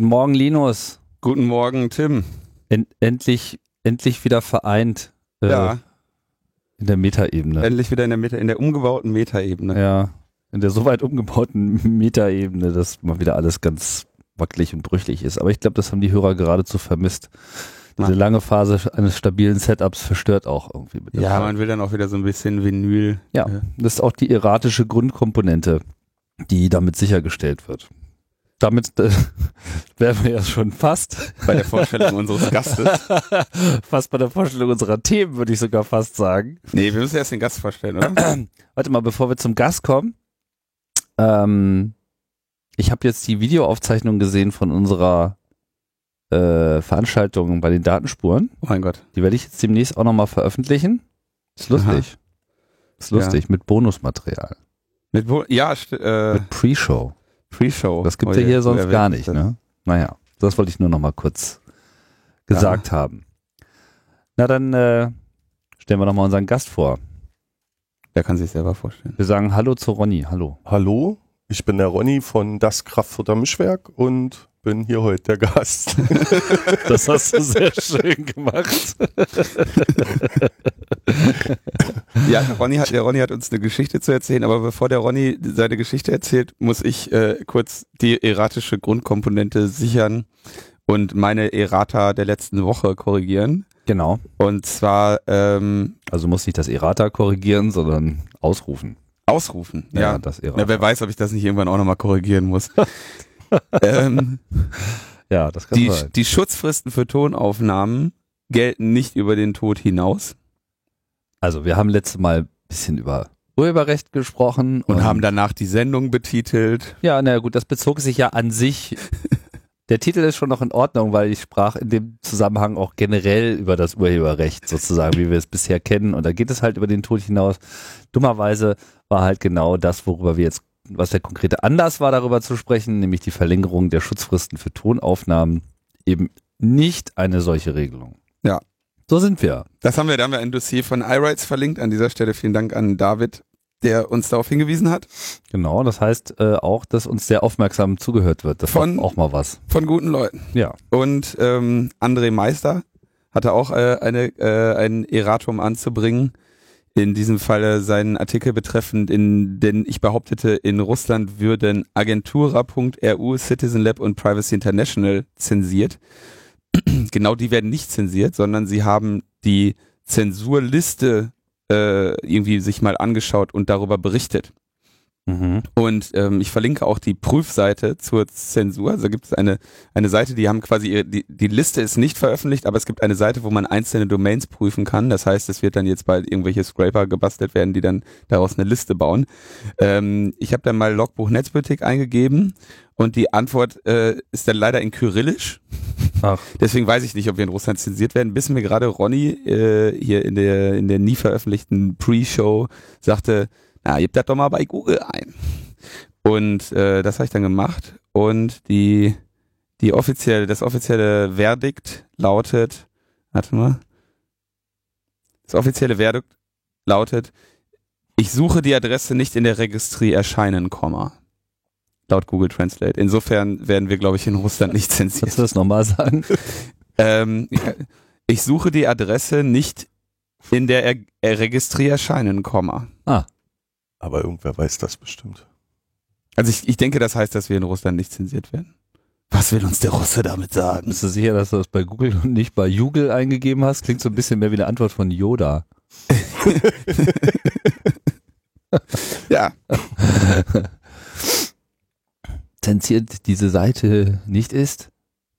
Guten Morgen, Linus. Guten Morgen, Tim. En endlich, endlich wieder vereint. Äh, ja. In der Metaebene. Endlich wieder in der Meta, in der umgebauten Metaebene. Ja. In der soweit umgebauten Metaebene, dass mal wieder alles ganz wackelig und brüchig ist. Aber ich glaube, das haben die Hörer geradezu vermisst. Diese lange Phase eines stabilen Setups verstört auch irgendwie. Mit ja, man will dann auch wieder so ein bisschen Vinyl. Ja, äh. das ist auch die erratische Grundkomponente, die damit sichergestellt wird damit äh, wären wir ja schon fast bei der Vorstellung unseres Gastes. fast bei der Vorstellung unserer Themen, würde ich sogar fast sagen. Nee, wir müssen erst den Gast vorstellen, oder? Warte mal, bevor wir zum Gast kommen. Ähm, ich habe jetzt die Videoaufzeichnung gesehen von unserer äh, Veranstaltung bei den Datenspuren. Oh mein Gott. Die werde ich jetzt demnächst auch nochmal veröffentlichen. Ist lustig. Aha. Ist lustig, ja. mit Bonusmaterial. Mit Bo ja, äh, mit Pre-Show. Pre-Show. Das gibt es oh, ja hier sonst gar nicht, ne? Naja, das wollte ich nur noch mal kurz gesagt ja. haben. Na dann äh, stellen wir noch mal unseren Gast vor. Der kann sich selber vorstellen. Wir sagen Hallo zu Ronny. Hallo. Hallo, ich bin der Ronny von Das Kraftfutter Mischwerk und bin hier heute der Gast. Das hast du sehr schön gemacht. Ja, Ronny hat, der Ronny hat uns eine Geschichte zu erzählen, aber bevor der Ronny seine Geschichte erzählt, muss ich äh, kurz die erratische Grundkomponente sichern und meine Errata der letzten Woche korrigieren. Genau. Und zwar, ähm, also muss nicht das Errata korrigieren, sondern ausrufen. Ausrufen, ja. ja das Errata. Ja, wer weiß, ob ich das nicht irgendwann auch nochmal korrigieren muss. ähm, ja, das kann die, sein. Die Schutzfristen für Tonaufnahmen gelten nicht über den Tod hinaus. Also wir haben letztes Mal ein bisschen über Urheberrecht gesprochen. Und, und haben danach die Sendung betitelt. Ja, na gut, das bezog sich ja an sich. Der Titel ist schon noch in Ordnung, weil ich sprach in dem Zusammenhang auch generell über das Urheberrecht sozusagen, wie wir es bisher kennen. Und da geht es halt über den Tod hinaus. Dummerweise war halt genau das, worüber wir jetzt, was der konkrete Anlass war, darüber zu sprechen, nämlich die Verlängerung der Schutzfristen für Tonaufnahmen, eben nicht eine solche Regelung. Ja. So sind wir. Das haben wir, da haben wir ein Dossier von iRights verlinkt. An dieser Stelle vielen Dank an David, der uns darauf hingewiesen hat. Genau, das heißt äh, auch, dass uns sehr aufmerksam zugehört wird. Das von, auch mal was. Von guten Leuten. Ja. Und ähm, André Meister hatte auch äh, eine, äh, ein Erratum anzubringen. In diesem Falle seinen Artikel betreffend, in den ich behauptete, in Russland würden Agentura.ru, Citizen Lab und Privacy International zensiert genau die werden nicht zensiert, sondern sie haben die Zensurliste äh, irgendwie sich mal angeschaut und darüber berichtet. Mhm. Und ähm, ich verlinke auch die Prüfseite zur Zensur. Also gibt es eine, eine Seite, die haben quasi, ihre, die, die Liste ist nicht veröffentlicht, aber es gibt eine Seite, wo man einzelne Domains prüfen kann. Das heißt, es wird dann jetzt bald irgendwelche Scraper gebastelt werden, die dann daraus eine Liste bauen. Ähm, ich habe dann mal Logbuch Netzpolitik eingegeben und die Antwort äh, ist dann leider in Kyrillisch. Ach. Deswegen weiß ich nicht, ob wir in Russland zensiert werden. Bis mir gerade Ronny äh, hier in der, in der nie veröffentlichten Pre-Show sagte, na, gib das doch mal bei Google ein. Und äh, das habe ich dann gemacht und die, die offizielle, das offizielle Verdikt lautet, warte mal, das offizielle Verdikt lautet, ich suche die Adresse nicht in der Registrie erscheinen, Komma. Laut Google Translate. Insofern werden wir, glaube ich, in Russland nicht zensiert. Kannst du das nochmal sagen? ähm, ich suche die Adresse nicht in der er Registrie erscheinen, Komma. Ah. Aber irgendwer weiß das bestimmt. Also ich, ich denke, das heißt, dass wir in Russland nicht zensiert werden. Was will uns der Russe damit sagen? Bist du sicher, dass du das bei Google und nicht bei Jugel eingegeben hast? Klingt so ein bisschen mehr wie eine Antwort von Yoda. ja. Zensiert diese Seite nicht ist?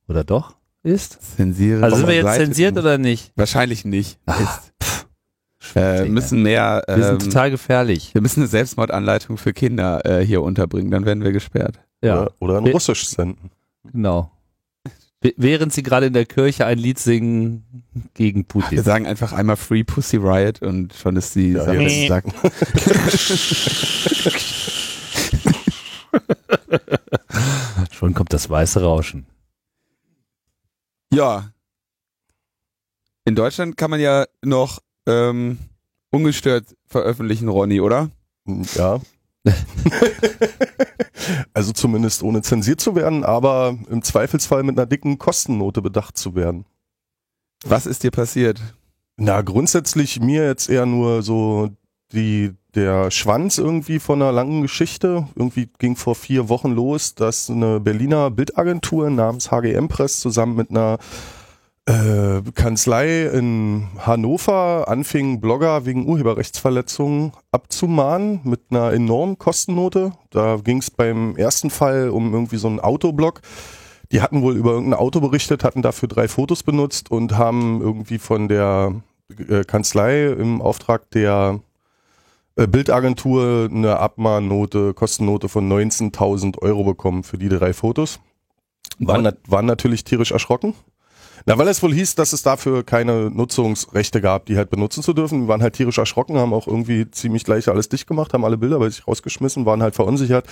Oder doch ist? Zensieren. Also sind wir jetzt Seite zensiert oder nicht? Wahrscheinlich nicht. Ach. Äh, müssen mehr. Ähm, wir sind ähm, total gefährlich. Wir müssen eine Selbstmordanleitung für Kinder äh, hier unterbringen, dann werden wir gesperrt. Ja. Oder, oder in wir, Russisch senden. Genau. Während sie gerade in der Kirche ein Lied singen gegen Putin. Wir sagen einfach einmal Free Pussy Riot und schon ist die ja, Sache ja. schon kommt das weiße Rauschen. Ja. In Deutschland kann man ja noch ähm, ungestört veröffentlichen, Ronny, oder? Ja. Also zumindest ohne zensiert zu werden, aber im Zweifelsfall mit einer dicken Kostennote bedacht zu werden. Was ist dir passiert? Na, grundsätzlich mir jetzt eher nur so die, der Schwanz irgendwie von einer langen Geschichte. Irgendwie ging vor vier Wochen los, dass eine Berliner Bildagentur namens HGM Press zusammen mit einer äh, Kanzlei in Hannover anfing, Blogger wegen Urheberrechtsverletzungen abzumahnen mit einer enormen Kostennote. Da ging es beim ersten Fall um irgendwie so einen Autoblog. Die hatten wohl über irgendein Auto berichtet, hatten dafür drei Fotos benutzt und haben irgendwie von der äh, Kanzlei im Auftrag der Bildagentur eine Abmahnnote, Kostennote von 19.000 Euro bekommen für die drei Fotos. Waren, waren natürlich tierisch erschrocken. Na, weil es wohl hieß, dass es dafür keine Nutzungsrechte gab, die halt benutzen zu dürfen. Wir waren halt tierisch erschrocken, haben auch irgendwie ziemlich gleich alles dicht gemacht, haben alle Bilder bei sich rausgeschmissen, waren halt verunsichert.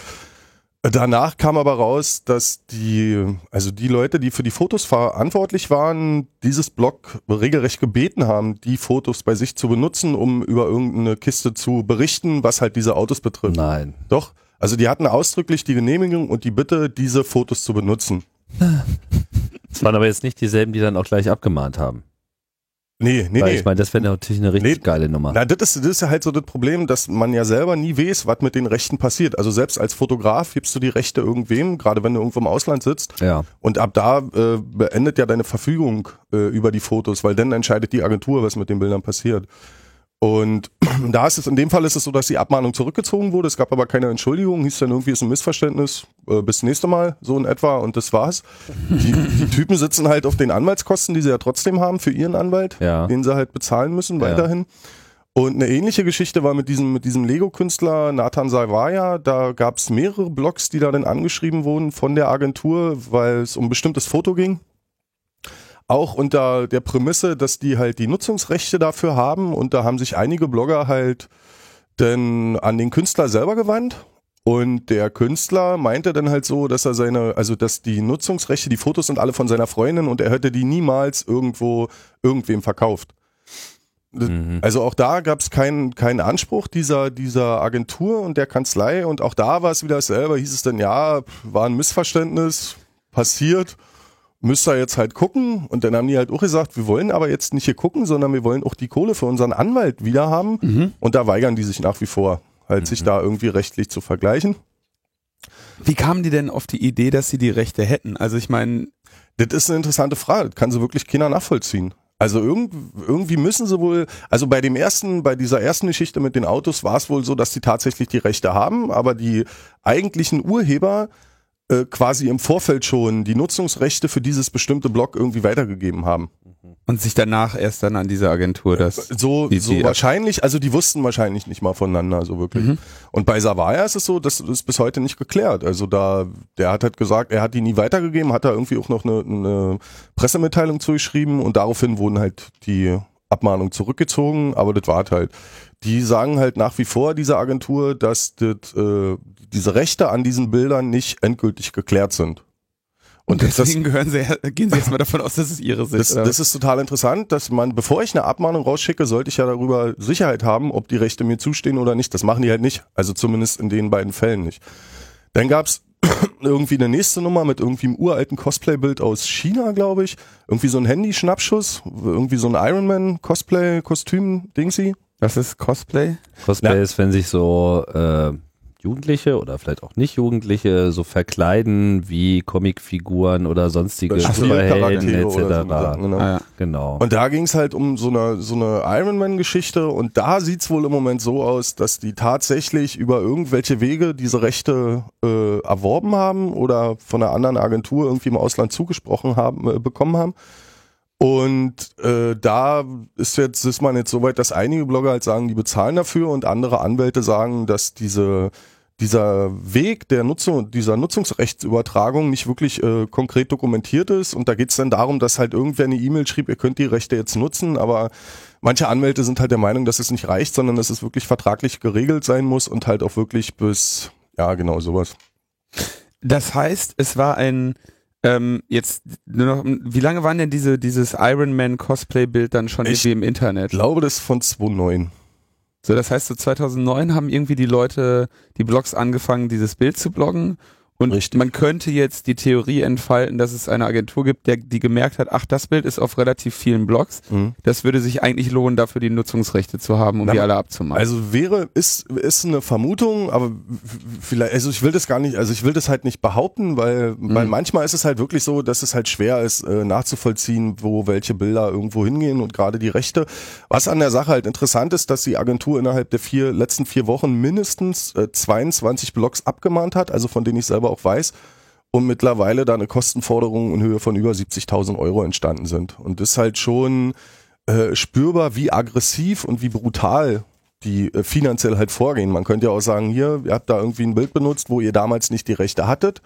Danach kam aber raus, dass die, also die Leute, die für die Fotos verantwortlich waren, dieses Blog regelrecht gebeten haben, die Fotos bei sich zu benutzen, um über irgendeine Kiste zu berichten, was halt diese Autos betrifft. Nein. Doch. Also die hatten ausdrücklich die Genehmigung und die Bitte, diese Fotos zu benutzen. Das waren aber jetzt nicht dieselben, die dann auch gleich abgemahnt haben. Nee, nee, Weil nee. ich meine, das wäre natürlich eine richtig Nee. geile Nummer. Na, das ist, das ist ja halt so das Problem, dass man ja selber nie weiß, was mit den Rechten passiert. Also selbst als Fotograf gibst du die Rechte irgendwem, gerade wenn du irgendwo im Ausland sitzt. Ja. Und ab da äh, beendet ja deine Verfügung äh, über die Fotos, weil dann entscheidet die Agentur, was mit den Bildern passiert. Und da ist es, in dem Fall ist es so, dass die Abmahnung zurückgezogen wurde. Es gab aber keine Entschuldigung, hieß dann irgendwie ist ein Missverständnis, äh, bis nächste Mal, so in etwa, und das war's. Die, die Typen sitzen halt auf den Anwaltskosten, die sie ja trotzdem haben für ihren Anwalt, Ja. den sie halt bezahlen müssen Ja. weiterhin. Und eine ähnliche Geschichte war mit diesem, mit diesem Lego-Künstler Nathan Salvaya. Da gab es mehrere Blogs, die da dann angeschrieben wurden von der Agentur, weil es um ein bestimmtes Foto ging. Auch unter der Prämisse, dass die halt die Nutzungsrechte dafür haben. Und da haben sich einige Blogger halt dann an den Künstler selber gewandt. Und der Künstler meinte dann halt so, dass er seine, also dass die Nutzungsrechte, die Fotos sind alle von seiner Freundin und er hätte die niemals irgendwo irgendwem verkauft. Mhm. Also auch da gab es keinen keinen Anspruch dieser, dieser Agentur und der Kanzlei und auch da war es wieder dasselbe, hieß es dann, ja, war ein Missverständnis, passiert, müsst ihr jetzt halt gucken und dann haben die halt auch gesagt, wir wollen aber jetzt nicht hier gucken, sondern wir wollen auch die Kohle für unseren Anwalt wieder haben und da weigern die sich nach wie vor, halt sich da irgendwie rechtlich zu vergleichen. Wie kamen die denn auf die Idee, dass sie die Rechte hätten? Also ich meine, Das ist eine interessante Frage. Das kann sie wirklich keiner nachvollziehen. Also irgend, irgendwie müssen sie wohl, also bei dem ersten, bei dieser ersten Geschichte mit den Autos war es wohl so, dass die tatsächlich die Rechte haben, aber die eigentlichen Urheber äh, quasi im Vorfeld schon die Nutzungsrechte für dieses bestimmte Block irgendwie weitergegeben haben. und sich danach erst dann an diese Agentur das. So, Die- so die- wahrscheinlich, also die wussten wahrscheinlich nicht mal voneinander, so wirklich. Mhm. Und bei Savaya ist es so, das ist bis heute nicht geklärt. Also da, der hat halt gesagt, er hat die nie weitergegeben, hat da irgendwie auch noch eine, eine Pressemitteilung zugeschrieben und daraufhin wurden halt die Abmahnungen zurückgezogen, aber das war halt. Die sagen halt nach wie vor, diese Agentur, dass das, äh, diese Rechte an diesen Bildern nicht endgültig geklärt sind. Und das- deswegen gehören sie, gehen sie jetzt mal davon aus, dass es ihre sind. das, das ist total interessant, dass man, bevor ich eine Abmahnung rausschicke, sollte ich ja darüber Sicherheit haben, ob die Rechte mir zustehen oder nicht. Das machen die halt nicht. Also zumindest in den beiden Fällen nicht. Dann gab's irgendwie eine nächste Nummer mit irgendwie einem uralten Cosplay-Bild aus China, glaube ich. Irgendwie so ein Handy-Schnappschuss, irgendwie so ein Ironman-Cosplay-Kostüm-Dingsy. Was ist Cosplay? Cosplay Ja. ist, wenn sich so äh, Jugendliche oder vielleicht auch nicht Jugendliche so verkleiden wie Comicfiguren oder sonstige so, Superhelden Charaktere oder so etc. Sachen, genau. Ah, ja. Genau. Und da ging es halt um so eine, so eine Ironman-Geschichte und da sieht's wohl im Moment so aus, dass die tatsächlich über irgendwelche Wege diese Rechte äh, erworben haben oder von einer anderen Agentur irgendwie im Ausland zugesprochen haben, äh, bekommen haben. Und äh, da ist jetzt, ist man jetzt so weit, dass einige Blogger halt sagen, die bezahlen dafür und andere Anwälte sagen, dass diese dieser Weg der Nutzung, dieser Nutzungsrechtsübertragung nicht wirklich äh, konkret dokumentiert ist. Und da geht es dann darum, dass halt irgendwer eine E-Mail schrieb, ihr könnt die Rechte jetzt nutzen, aber manche Anwälte sind halt der Meinung, dass es nicht reicht, sondern dass es wirklich vertraglich geregelt sein muss und halt auch wirklich bis, ja, genau sowas. Das heißt, es war ein ähm, jetzt nur noch, wie lange waren denn diese dieses Iron Man Cosplay Bild dann schon Ich irgendwie im Internet? Ich glaube, das ist von 2.9. So, das heißt, so 2009 haben irgendwie die Leute, die Blogs angefangen, dieses Bild zu bloggen Und Richtig. man könnte jetzt die Theorie entfalten, dass es eine Agentur gibt, der, die gemerkt hat, ach, das Bild ist auf relativ vielen Blogs. Mhm. Das würde sich eigentlich lohnen, dafür die Nutzungsrechte zu haben, um Na, die alle abzumachen. Also wäre, ist, ist eine Vermutung, aber vielleicht, also ich will das gar nicht, also ich will das halt nicht behaupten, weil, weil Mhm. manchmal ist es halt wirklich so, dass es halt schwer ist, äh, nachzuvollziehen, wo welche Bilder irgendwo hingehen und gerade die Rechte. Was an der Sache halt interessant ist, dass die Agentur innerhalb der vier, letzten vier Wochen mindestens äh, 22 Blogs abgemahnt hat, also von denen ich selber auch weiß. Und mittlerweile da eine Kostenforderung in Höhe von über 70.000 Euro entstanden sind. Und das ist halt schon äh, spürbar, wie aggressiv und wie brutal die äh, finanziell halt vorgehen. Man könnte ja auch sagen, hier, ihr habt da irgendwie ein Bild benutzt, wo ihr damals nicht die Rechte hattet.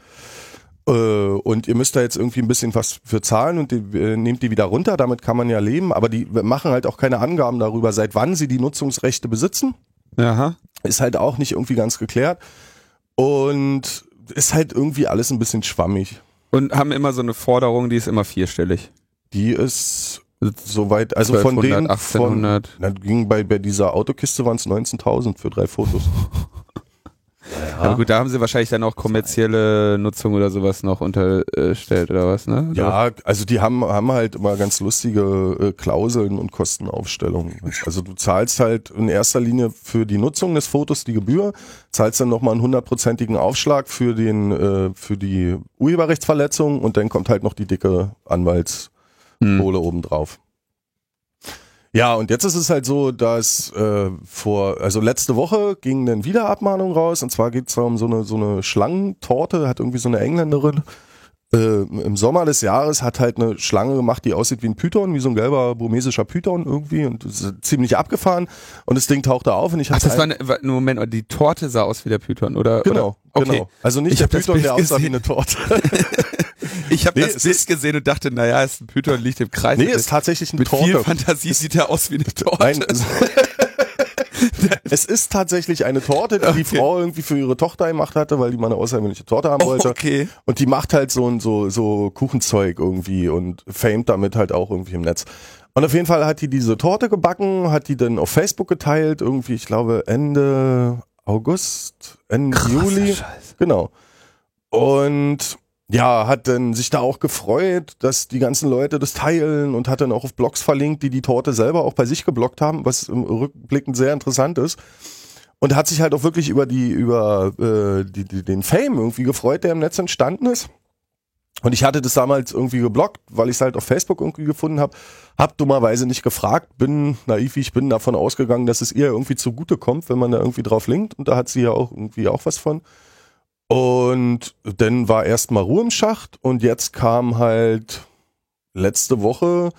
Äh, und ihr müsst da jetzt irgendwie ein bisschen was für zahlen und die, äh, nehmt die wieder runter, damit kann man ja leben, aber die machen halt auch keine Angaben darüber, seit wann sie die Nutzungsrechte besitzen. Aha. Ist halt auch nicht irgendwie ganz geklärt. Und ist halt irgendwie alles ein bisschen schwammig. Und haben immer so eine Forderung, die ist immer vierstellig. Die ist soweit, also von 1200, denen, von, 1800. na, ging bei, bei dieser Autokiste waren es 19.000 für drei Fotos. Aber gut, da haben sie wahrscheinlich dann auch kommerzielle Nutzung oder sowas noch unterstellt oder was, ne? Ja, also die haben, haben halt immer ganz lustige äh, Klauseln und Kostenaufstellungen. Also du zahlst halt in erster Linie für die Nutzung des Fotos die Gebühr, zahlst dann nochmal einen hundertprozentigen Aufschlag für den, äh, für die Urheberrechtsverletzung und dann kommt halt noch die dicke Anwaltskohle Hm. obendrauf. Ja, und jetzt ist es halt so, dass äh, vor, also letzte Woche ging dann wieder Abmahnung raus und zwar geht es um so eine, so eine Schlangentorte, hat irgendwie so eine Engländerin äh, im Sommer des Jahres hat halt eine Schlange gemacht, die aussieht wie ein Python, wie so ein gelber burmesischer Python irgendwie und ziemlich abgefahren und das Ding tauchte auf und ich Ach, hatte das war, eine, ein Moment, die Torte sah aus wie der Python, oder? Genau, oder? genau. Okay. Also nicht Ich der Python, der aussah wie eine Torte. Ich habe Nee, das Bild gesehen und dachte, naja, ist ein Python, liegt im Kreis. nee, ist tatsächlich eine Mit viel Torte. Fantasie sieht er aus wie eine Torte. Nein, es, ist tatsächlich eine Torte, die die Frau irgendwie für ihre Tochter gemacht hatte, weil die mal eine außergewöhnliche Torte haben wollte. okay. Und die macht halt so ein so, so Kuchenzeug irgendwie und famed damit halt auch irgendwie im Netz. Und auf jeden Fall hat die diese Torte gebacken, hat die dann auf Facebook geteilt, irgendwie, ich glaube, Ende August, Ende Juli. Scheiße. Genau. Und ja, hat dann sich da auch gefreut, dass die ganzen Leute das teilen und hat dann auch auf Blogs verlinkt, die die Torte selber auch bei sich geblockt haben, was im Rückblickend sehr interessant ist. Und hat sich halt auch wirklich über die über äh, die, die, den Fame irgendwie gefreut, der im Netz entstanden ist. Und ich hatte das damals irgendwie geblockt, weil ich es halt auf Facebook irgendwie gefunden habe. Hab dummerweise nicht gefragt, bin naiv ich bin davon ausgegangen, dass es ihr irgendwie zugute kommt, wenn man da irgendwie drauf linkt. Und da hat sie ja auch irgendwie auch was von. Und dann war erstmal Ruhe im Schacht und jetzt kam halt letzte Woche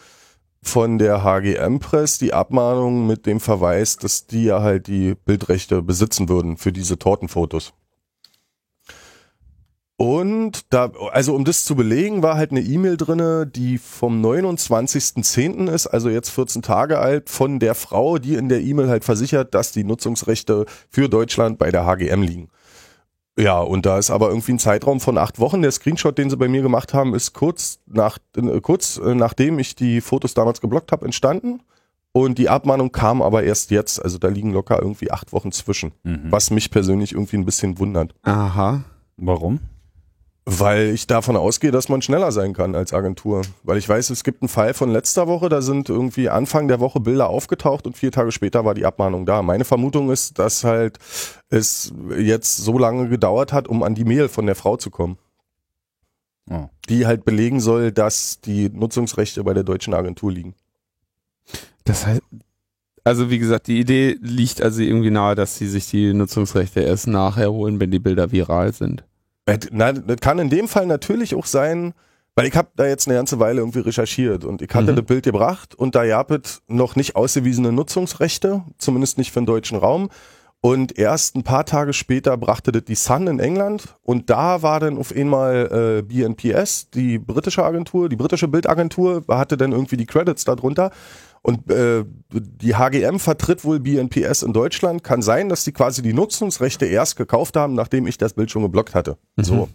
von der HGM Press die Abmahnung mit dem Verweis, dass die ja halt die Bildrechte besitzen würden für diese Tortenfotos. Und da, also um das zu belegen, war halt eine E-Mail drinne, die vom 29.10. ist, also jetzt 14 Tage alt, von der Frau, die in der E-Mail halt versichert, dass die Nutzungsrechte für Deutschland bei der HGM liegen. Ja, und da ist aber irgendwie ein Zeitraum von acht Wochen. Der Screenshot, den sie bei mir gemacht haben, ist kurz nach, äh, kurz äh, nachdem ich die Fotos damals geblockt habe, entstanden. Und die Abmahnung kam aber erst jetzt. Also da liegen locker irgendwie acht Wochen zwischen. Mhm. Was mich persönlich irgendwie ein bisschen wundert. Aha. Warum? Weil ich davon ausgehe, dass man schneller sein kann als Agentur. Weil ich weiß, es gibt einen Fall von letzter Woche, da sind irgendwie Anfang der Woche Bilder aufgetaucht und vier Tage später war die Abmahnung da. Meine Vermutung ist, dass halt es jetzt so lange gedauert hat, um an die Mail von der Frau zu kommen. Oh. Die halt belegen soll, dass die Nutzungsrechte bei der deutschen Agentur liegen. Das heißt, also wie gesagt, die Idee liegt also irgendwie nahe, dass sie sich die Nutzungsrechte erst nachher holen, wenn die Bilder viral sind. Äh, Nein, das kann in dem Fall natürlich auch sein, weil ich habe da jetzt eine ganze Weile irgendwie recherchiert und ich hatte Mhm. das Bild gebracht und da gab es noch nicht ausgewiesene Nutzungsrechte, zumindest nicht für den deutschen Raum. Und erst ein paar Tage später brachte das die Sun in England und da war dann auf einmal äh, BNPS, die britische Agentur, die britische Bildagentur, hatte dann irgendwie die Credits darunter. Und äh, die HGM vertritt wohl BNPS in Deutschland. Kann sein, dass die quasi die Nutzungsrechte erst gekauft haben, nachdem ich das Bild schon geblockt hatte. So.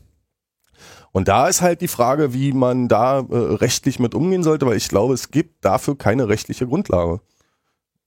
Und da ist halt die Frage, wie man da äh, rechtlich mit umgehen sollte, weil ich glaube, es gibt dafür keine rechtliche Grundlage.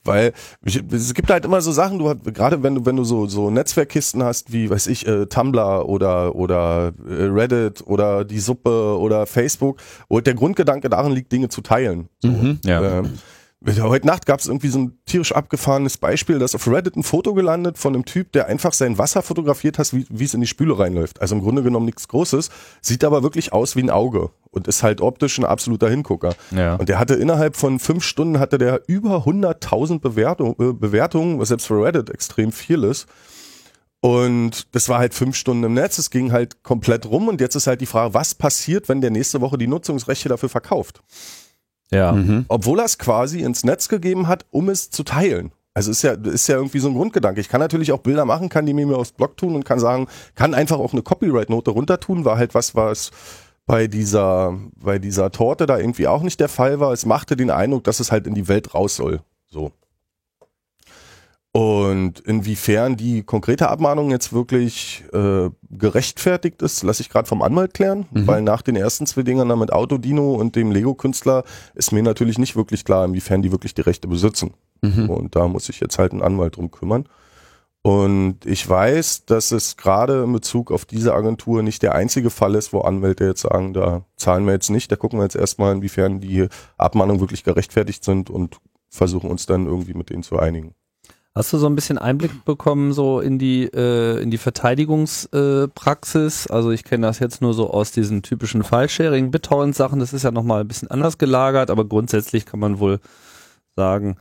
Weil ich, es gibt halt immer so Sachen, du hast, gerade wenn du, wenn du so, so Netzwerkkisten hast, wie, weiß ich, äh, Tumblr oder, oder äh, Reddit oder die Suppe oder Facebook, wo der Grundgedanke darin liegt, Dinge zu teilen. So. Mhm. Ja. Ähm, Heute Nacht gab es irgendwie so ein tierisch abgefahrenes Beispiel, dass auf Reddit ein Foto gelandet von einem Typ, der einfach sein Wasser fotografiert hat, wie es in die Spüle reinläuft. Also im Grunde genommen nichts Großes, sieht aber wirklich aus wie ein Auge und ist halt optisch ein absoluter Hingucker. Ja. Und der hatte innerhalb von fünf Stunden hatte der über 100.000 Bewertung, äh, Bewertungen, was selbst für Reddit extrem viel ist. Und das war halt fünf Stunden im Netz, es ging halt komplett rum und jetzt ist halt die Frage, was passiert, wenn der nächste Woche die Nutzungsrechte dafür verkauft? Ja. Mhm. obwohl er es quasi ins Netz gegeben hat, um es zu teilen. Also ist ja, ist ja irgendwie so ein Grundgedanke. Ich kann natürlich auch Bilder machen, kann die mir aufs Blog tun und kann sagen, kann einfach auch eine Copyright-Note runter tun, war halt was, was bei dieser, bei dieser Torte da irgendwie auch nicht der Fall war. Es machte den Eindruck, dass es halt in die Welt raus soll. So. Und inwiefern die konkrete Abmahnung jetzt wirklich äh, gerechtfertigt ist, lasse ich gerade vom Anwalt klären, Mhm. weil nach den ersten zwei Dingern da mit Autodino und dem Lego-Künstler ist mir natürlich nicht wirklich klar, inwiefern die wirklich die Rechte besitzen. Mhm. Und da muss sich jetzt halt ein Anwalt drum kümmern. Und ich weiß, dass es gerade in Bezug auf diese Agentur nicht der einzige Fall ist, wo Anwälte jetzt sagen, da zahlen wir jetzt nicht, da gucken wir jetzt erstmal, inwiefern die Abmahnungen wirklich gerechtfertigt sind und versuchen uns dann irgendwie mit denen zu einigen. Hast du so ein bisschen Einblick bekommen so in die äh, in die Verteidigungspraxis? Äh, also ich kenne das jetzt nur so aus diesen typischen File-Sharing, BitTorrent-Sachen. Das ist ja noch mal ein bisschen anders gelagert, aber grundsätzlich kann man wohl sagen,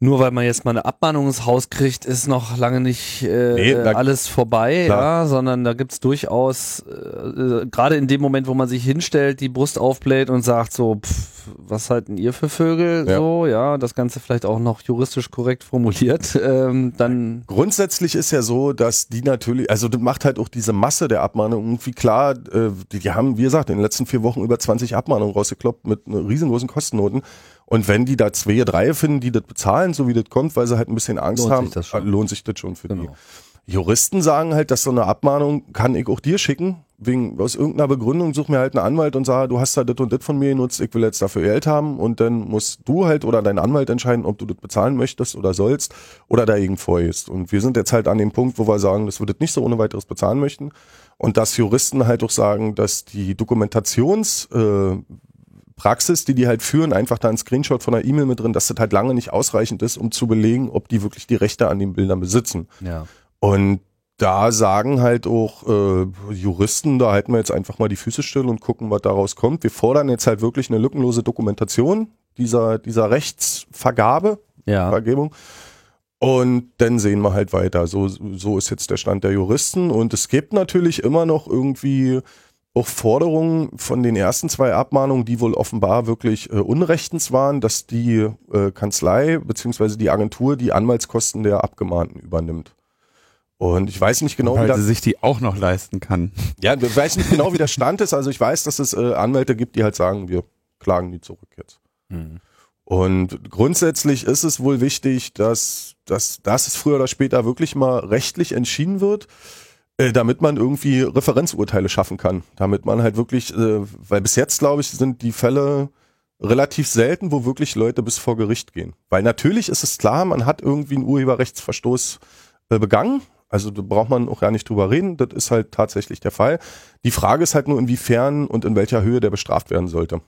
nur weil man jetzt mal eine Abmahnung ins Haus kriegt, ist noch lange nicht äh, Nee, da- alles vorbei, Klar. ja, sondern da gibt's durchaus, äh, äh, gerade in dem Moment, wo man sich hinstellt, die Brust aufbläht und sagt so, pff, was halten ihr für Vögel, Ja. so, ja, das Ganze vielleicht auch noch juristisch korrekt formuliert, ähm, dann, Grundsätzlich ist ja so, dass die natürlich, also das macht halt auch diese Masse der Abmahnungen irgendwie klar, äh, die, die haben, wie gesagt, in den letzten vier Wochen über 20 Abmahnungen rausgekloppt mit ne, riesengroßen Kostennoten. Und wenn die da zwei, drei finden, die das bezahlen, so wie das kommt, weil sie halt ein bisschen Angst Lohnt haben, sich das schon. äh, lohnt sich das schon für genau. die. Juristen sagen halt, dass so eine Abmahnung kann ich auch dir schicken, wegen aus irgendeiner Begründung such mir halt einen Anwalt und sag, du hast da das und das von mir genutzt, ich will jetzt dafür Geld haben und dann musst du halt oder dein Anwalt entscheiden, ob du das bezahlen möchtest oder sollst oder dagegen vorgehst. Und wir sind jetzt halt an dem Punkt, wo wir sagen, dass wir das nicht so ohne weiteres bezahlen möchten und dass Juristen halt auch sagen, dass die Dokumentations äh, Praxis, die die halt führen, einfach da ein Screenshot von einer E-Mail mit drin, dass das halt lange nicht ausreichend ist, um zu belegen, ob die wirklich die Rechte an den Bildern besitzen. Ja. Und da sagen halt auch äh, Juristen, da halten wir jetzt einfach mal die Füße still und gucken, was daraus kommt. Wir fordern jetzt halt wirklich eine lückenlose Dokumentation dieser, dieser Rechtsvergabe, Ja. Vergebung. Und dann sehen wir halt weiter. So, so ist jetzt der Stand der Juristen. Und es gibt natürlich immer noch irgendwie auch Forderungen von den ersten zwei Abmahnungen, die wohl offenbar wirklich äh, unrechtens waren, dass die äh, Kanzlei beziehungsweise die Agentur die Anwaltskosten der Abgemahnten übernimmt. Und ich weiß nicht genau, wie Weil das, sie sich die auch noch leisten kann. ja, ich weiß nicht genau, wie der Stand ist. Also ich weiß, dass es äh, Anwälte gibt, die halt sagen, wir klagen die zurück jetzt. Mhm. Und grundsätzlich ist es wohl wichtig, dass, dass, dass es früher oder später wirklich mal rechtlich entschieden wird, äh, damit man irgendwie Referenzurteile schaffen kann. Damit man halt wirklich, äh, weil bis jetzt, glaube ich, sind die Fälle relativ selten, wo wirklich Leute bis vor Gericht gehen. Weil natürlich ist es klar, man hat irgendwie einen Urheberrechtsverstoß äh, begangen. Also da braucht man auch gar nicht drüber reden. Das ist halt tatsächlich der Fall. Die Frage ist halt nur, inwiefern und in welcher Höhe der bestraft werden sollte.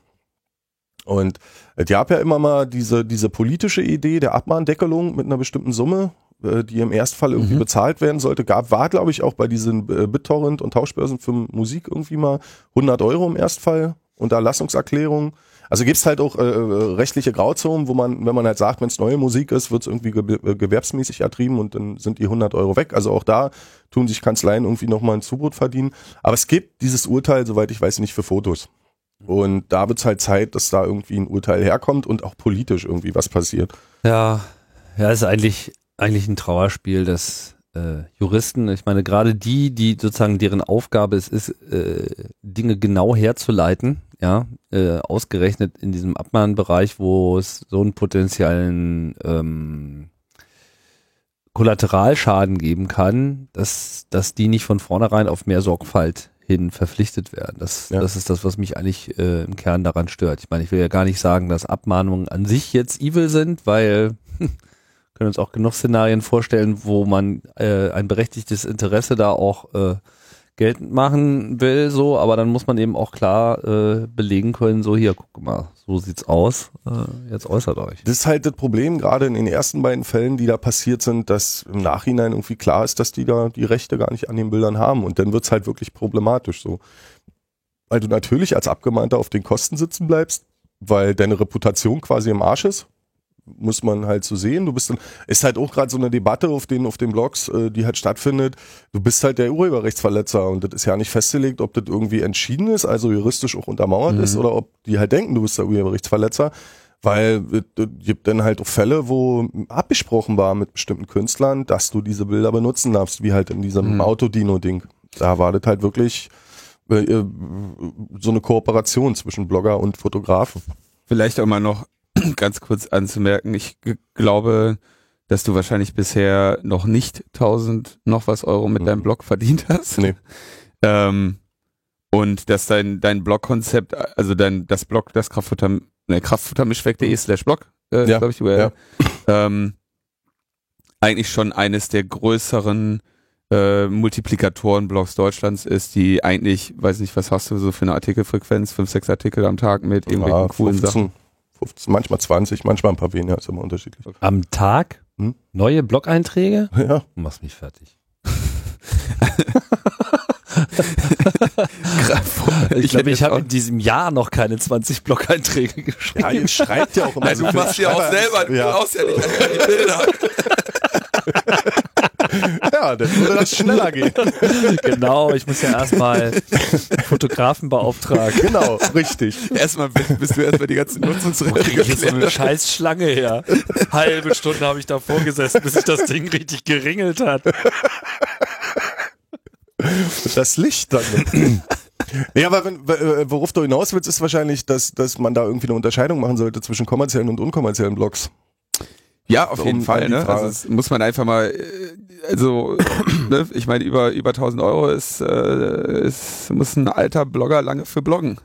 Und es gab ja immer mal diese, diese politische Idee der Abmahndeckelung mit einer bestimmten Summe, äh, die im Erstfall irgendwie Mhm. bezahlt werden sollte. Gab, war, glaube ich, auch bei diesen äh, BitTorrent und Tauschbörsen für Musik irgendwie mal 100 Euro im Erstfall unter Erlassungserklärung. Also gibt's halt auch äh, äh, rechtliche Grauzonen, wo man, wenn man halt sagt, wenn es neue Musik ist, wird's irgendwie ge gewerbsmäßig ertrieben und dann sind die 100 Euro weg. Also auch da tun sich Kanzleien irgendwie nochmal ein Zubrot verdienen. Aber es gibt dieses Urteil, soweit ich weiß, nicht für Fotos. Und da wird's halt Zeit, dass da irgendwie ein Urteil herkommt und auch politisch irgendwie was passiert. Ja, ja, ist eigentlich, eigentlich ein Trauerspiel, dass äh, Juristen, ich meine, gerade die, die sozusagen deren Aufgabe es ist, äh, Dinge genau herzuleiten, ja, äh, ausgerechnet in diesem Abmahnbereich, wo es so einen potenziellen ähm, Kollateralschaden geben kann, dass, dass die nicht von vornherein auf mehr Sorgfalt hin verpflichtet werden. Das, Ja. das ist das, was mich eigentlich äh, im Kern daran stört. Ich meine, ich will ja gar nicht sagen, dass Abmahnungen an sich jetzt evil sind, weil können uns auch genug Szenarien vorstellen, wo man äh, ein berechtigtes Interesse da auch äh, geltend machen will, so, aber dann muss man eben auch klar äh, belegen können, so hier, guck mal, so sieht's aus, äh, jetzt äußert euch. Das ist halt das Problem, gerade in den ersten beiden Fällen, die da passiert sind, dass im Nachhinein irgendwie klar ist, dass die da die Rechte gar nicht an den Bildern haben. Und dann wird's halt wirklich problematisch so. Weil du natürlich als Abgemahnter auf den Kosten sitzen bleibst, weil deine Reputation quasi im Arsch ist. Muss man halt so sehen. Du bist dann, ist halt auch gerade so eine Debatte auf den, auf den Blogs, äh, die halt stattfindet. Du bist halt der Urheberrechtsverletzer und das ist ja nicht festgelegt, ob das irgendwie entschieden ist, also juristisch auch untermauert Mhm. ist oder ob die halt denken, du bist der Urheberrechtsverletzer. Weil es gibt dann halt auch Fälle, wo abgesprochen war mit bestimmten Künstlern, dass du diese Bilder benutzen darfst, wie halt in diesem Mhm. Autodino-Ding. Da war das halt wirklich äh, äh, so eine Kooperation zwischen Blogger und Fotografen. Vielleicht auch mal noch ganz kurz anzumerken, ich glaube, dass du wahrscheinlich bisher noch nicht 1000 noch was Euro mit Mhm. deinem Blog verdient hast. Nee. Ähm, und dass dein, dein Blog-Konzept, also dein, das Blog, das Kraftfutter, ne, kraftfuttermischweg.de slash Blog, äh, Ja, glaube ich, URL, ähm, eigentlich schon eines der größeren äh, Multiplikatoren-Blogs Deutschlands ist, die eigentlich, weiß nicht, was hast du so für eine Artikelfrequenz, fünf, sechs Artikel am Tag mit irgendwelchen Ja, coolen 15, Sachen. 15, manchmal 20, manchmal ein paar weniger, ist immer unterschiedlich. Am Tag Hm? neue Blog-Einträge? Ja, Du machst mich fertig. Ich, glaube, ich habe in diesem Jahr noch keine 20 Blog-Einträge geschrieben. ja ihr schreibt ja auch immer Nein, du machst ja auch selber, du ja, brauchst ja nicht die Bilder. ja, dann würde das schneller gehen. genau, ich muss ja erstmal Fotografen beauftragen. Genau, richtig. Erstmal bist, bist du erstmal die ganzen Nutzungsrechte jetzt so eine scheiß Schlange her. Halbe Stunde habe ich davor gesessen, bis sich das Ding richtig geringelt hat. Das Licht dann. Ja, aber wenn, worauf du hinaus willst, ist wahrscheinlich, dass, dass man da irgendwie eine Unterscheidung machen sollte zwischen kommerziellen und unkommerziellen Blogs. Ja, auf Um- jeden Fall. Ne? Also das muss man einfach mal, äh, also ne? ich meine, über, über 1000 Euro ist, äh, ist, muss ein alter Blogger lange für bloggen.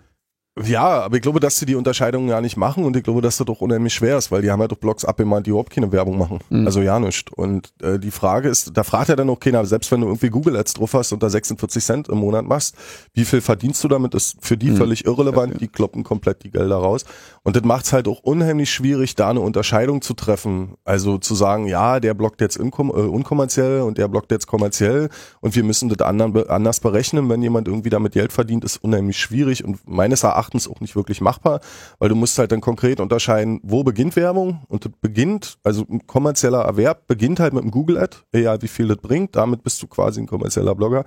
Ja, aber ich glaube, dass sie die Unterscheidung ja nicht machen und ich glaube, dass das doch unheimlich schwer ist, weil die haben ja doch Blogs abgemahnt, die überhaupt keine Werbung machen. Mhm. Also ja nicht. Und äh, die Frage ist, da fragt ja dann auch keiner, selbst wenn du irgendwie Google Ads drauf hast und da 46 Cent im Monat machst, wie viel verdienst du damit, ist für die Mhm. völlig irrelevant, die kloppen komplett die Gelder raus. Und das macht es halt auch unheimlich schwierig, da eine Unterscheidung zu treffen. Also zu sagen, ja, der bloggt jetzt inkom äh, unkommerziell und der bloggt jetzt kommerziell und wir müssen das anderen, anders berechnen, wenn jemand irgendwie damit Geld verdient, ist unheimlich schwierig und meines Erachtens auch nicht wirklich machbar, weil du musst halt dann konkret unterscheiden, wo beginnt Werbung und das beginnt, also ein kommerzieller Erwerb beginnt halt mit einem Google-Ad, egal wie viel das bringt, damit bist du quasi ein kommerzieller Blogger.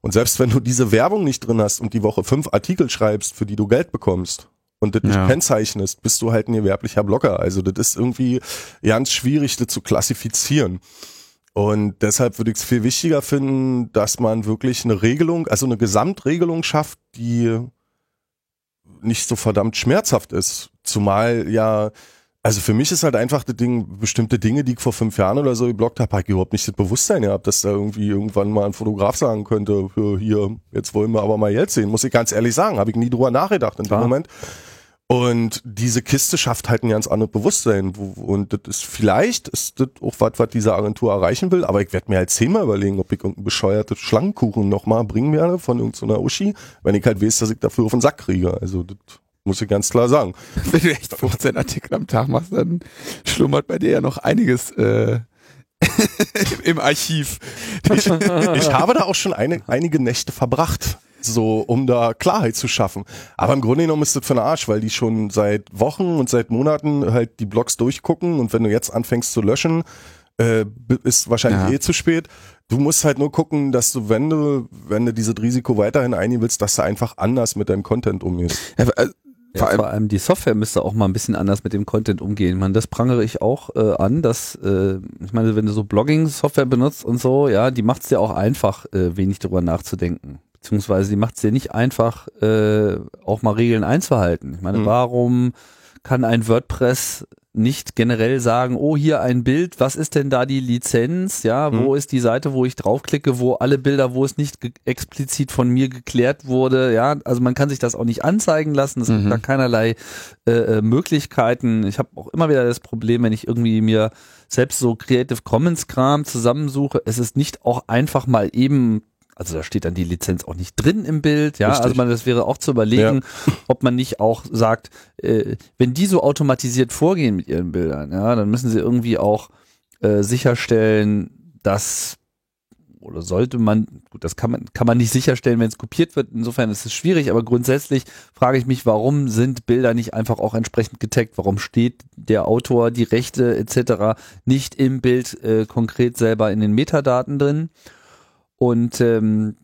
Und selbst wenn du diese Werbung nicht drin hast und die Woche fünf Artikel schreibst, für die du Geld bekommst, und das nicht Ja. kennzeichnest, bist du halt ein gewerblicher Blogger. Also das ist irgendwie ganz schwierig, das zu klassifizieren. Und deshalb würde ich es viel wichtiger finden, dass man wirklich eine Regelung, also eine Gesamtregelung schafft, die nicht so verdammt schmerzhaft ist. Zumal ja, also für mich ist halt einfach das Ding, bestimmte Dinge, die ich vor fünf Jahren oder so geblockt habe, habe ich überhaupt nicht das Bewusstsein gehabt, dass da irgendwie irgendwann mal ein Fotograf sagen könnte, "Ja, hier, jetzt wollen wir aber mal Geld sehen. Muss ich ganz ehrlich sagen, habe ich nie drüber nachgedacht in dem. Moment. Und diese Kiste schafft halt ein ganz anderes Bewusstsein. Wo- Und das ist vielleicht ist das auch was, was diese Agentur erreichen will, aber ich werde mir halt zehnmal überlegen, ob ich irgendeinen bescheuerten Schlangenkuchen nochmal bringen werde von irgendeiner Uschi, wenn ich halt weiß, dass ich dafür auf den Sack kriege. Also das muss ich ganz klar sagen. Wenn du echt 15 Artikel am Tag machst, dann schlummert bei dir ja noch einiges äh, im Archiv. Ich habe da auch schon eine, einige Nächte verbracht, so um da Klarheit zu schaffen. Aber im Grunde genommen ist das für den Arsch, weil die schon seit Wochen und seit Monaten halt die Blogs durchgucken und wenn du jetzt anfängst zu löschen, äh, ist wahrscheinlich Ja. eh zu spät. Du musst halt nur gucken, dass du, wenn du, wenn du dieses Risiko weiterhin eingehen willst, dass du einfach anders mit deinem Content umgehst. Ja, äh, vor allem, vor allem die Software müsste auch mal ein bisschen anders mit dem Content umgehen. Man, das prangere ich auch äh, an, dass äh, ich meine, wenn du so Blogging-Software benutzt und so, ja, die macht es dir auch einfach, äh, wenig darüber nachzudenken. Beziehungsweise die macht es dir nicht einfach, äh, auch mal Regeln einzuhalten. Ich meine, Mhm. warum kann ein WordPress nicht generell sagen, oh, hier ein Bild, was ist denn da die Lizenz? Ja, wo Mhm. ist die Seite, wo ich draufklicke, wo alle Bilder, wo es nicht explizit von mir geklärt wurde? Ja, also man kann sich das auch nicht anzeigen lassen. Es Mhm. gibt da keinerlei äh, äh, Möglichkeiten. Ich habe auch immer wieder das Problem, wenn ich irgendwie mir selbst so Creative Commons Kram zusammensuche, es ist nicht auch einfach mal eben also da steht dann die Lizenz auch nicht drin im Bild, ja. Richtig. Also man, das wäre auch zu überlegen, ob man nicht auch sagt, äh, wenn die so automatisiert vorgehen mit ihren Bildern, ja, dann müssen sie irgendwie auch äh, sicherstellen, dass oder sollte man, gut, das kann man, kann man nicht sicherstellen, wenn es kopiert wird, insofern ist es schwierig, aber grundsätzlich frage ich mich, warum sind Bilder nicht einfach auch entsprechend getaggt? Warum steht der Autor, die Rechte etc. nicht im Bild äh, konkret selber in den Metadaten drin? Und ähm,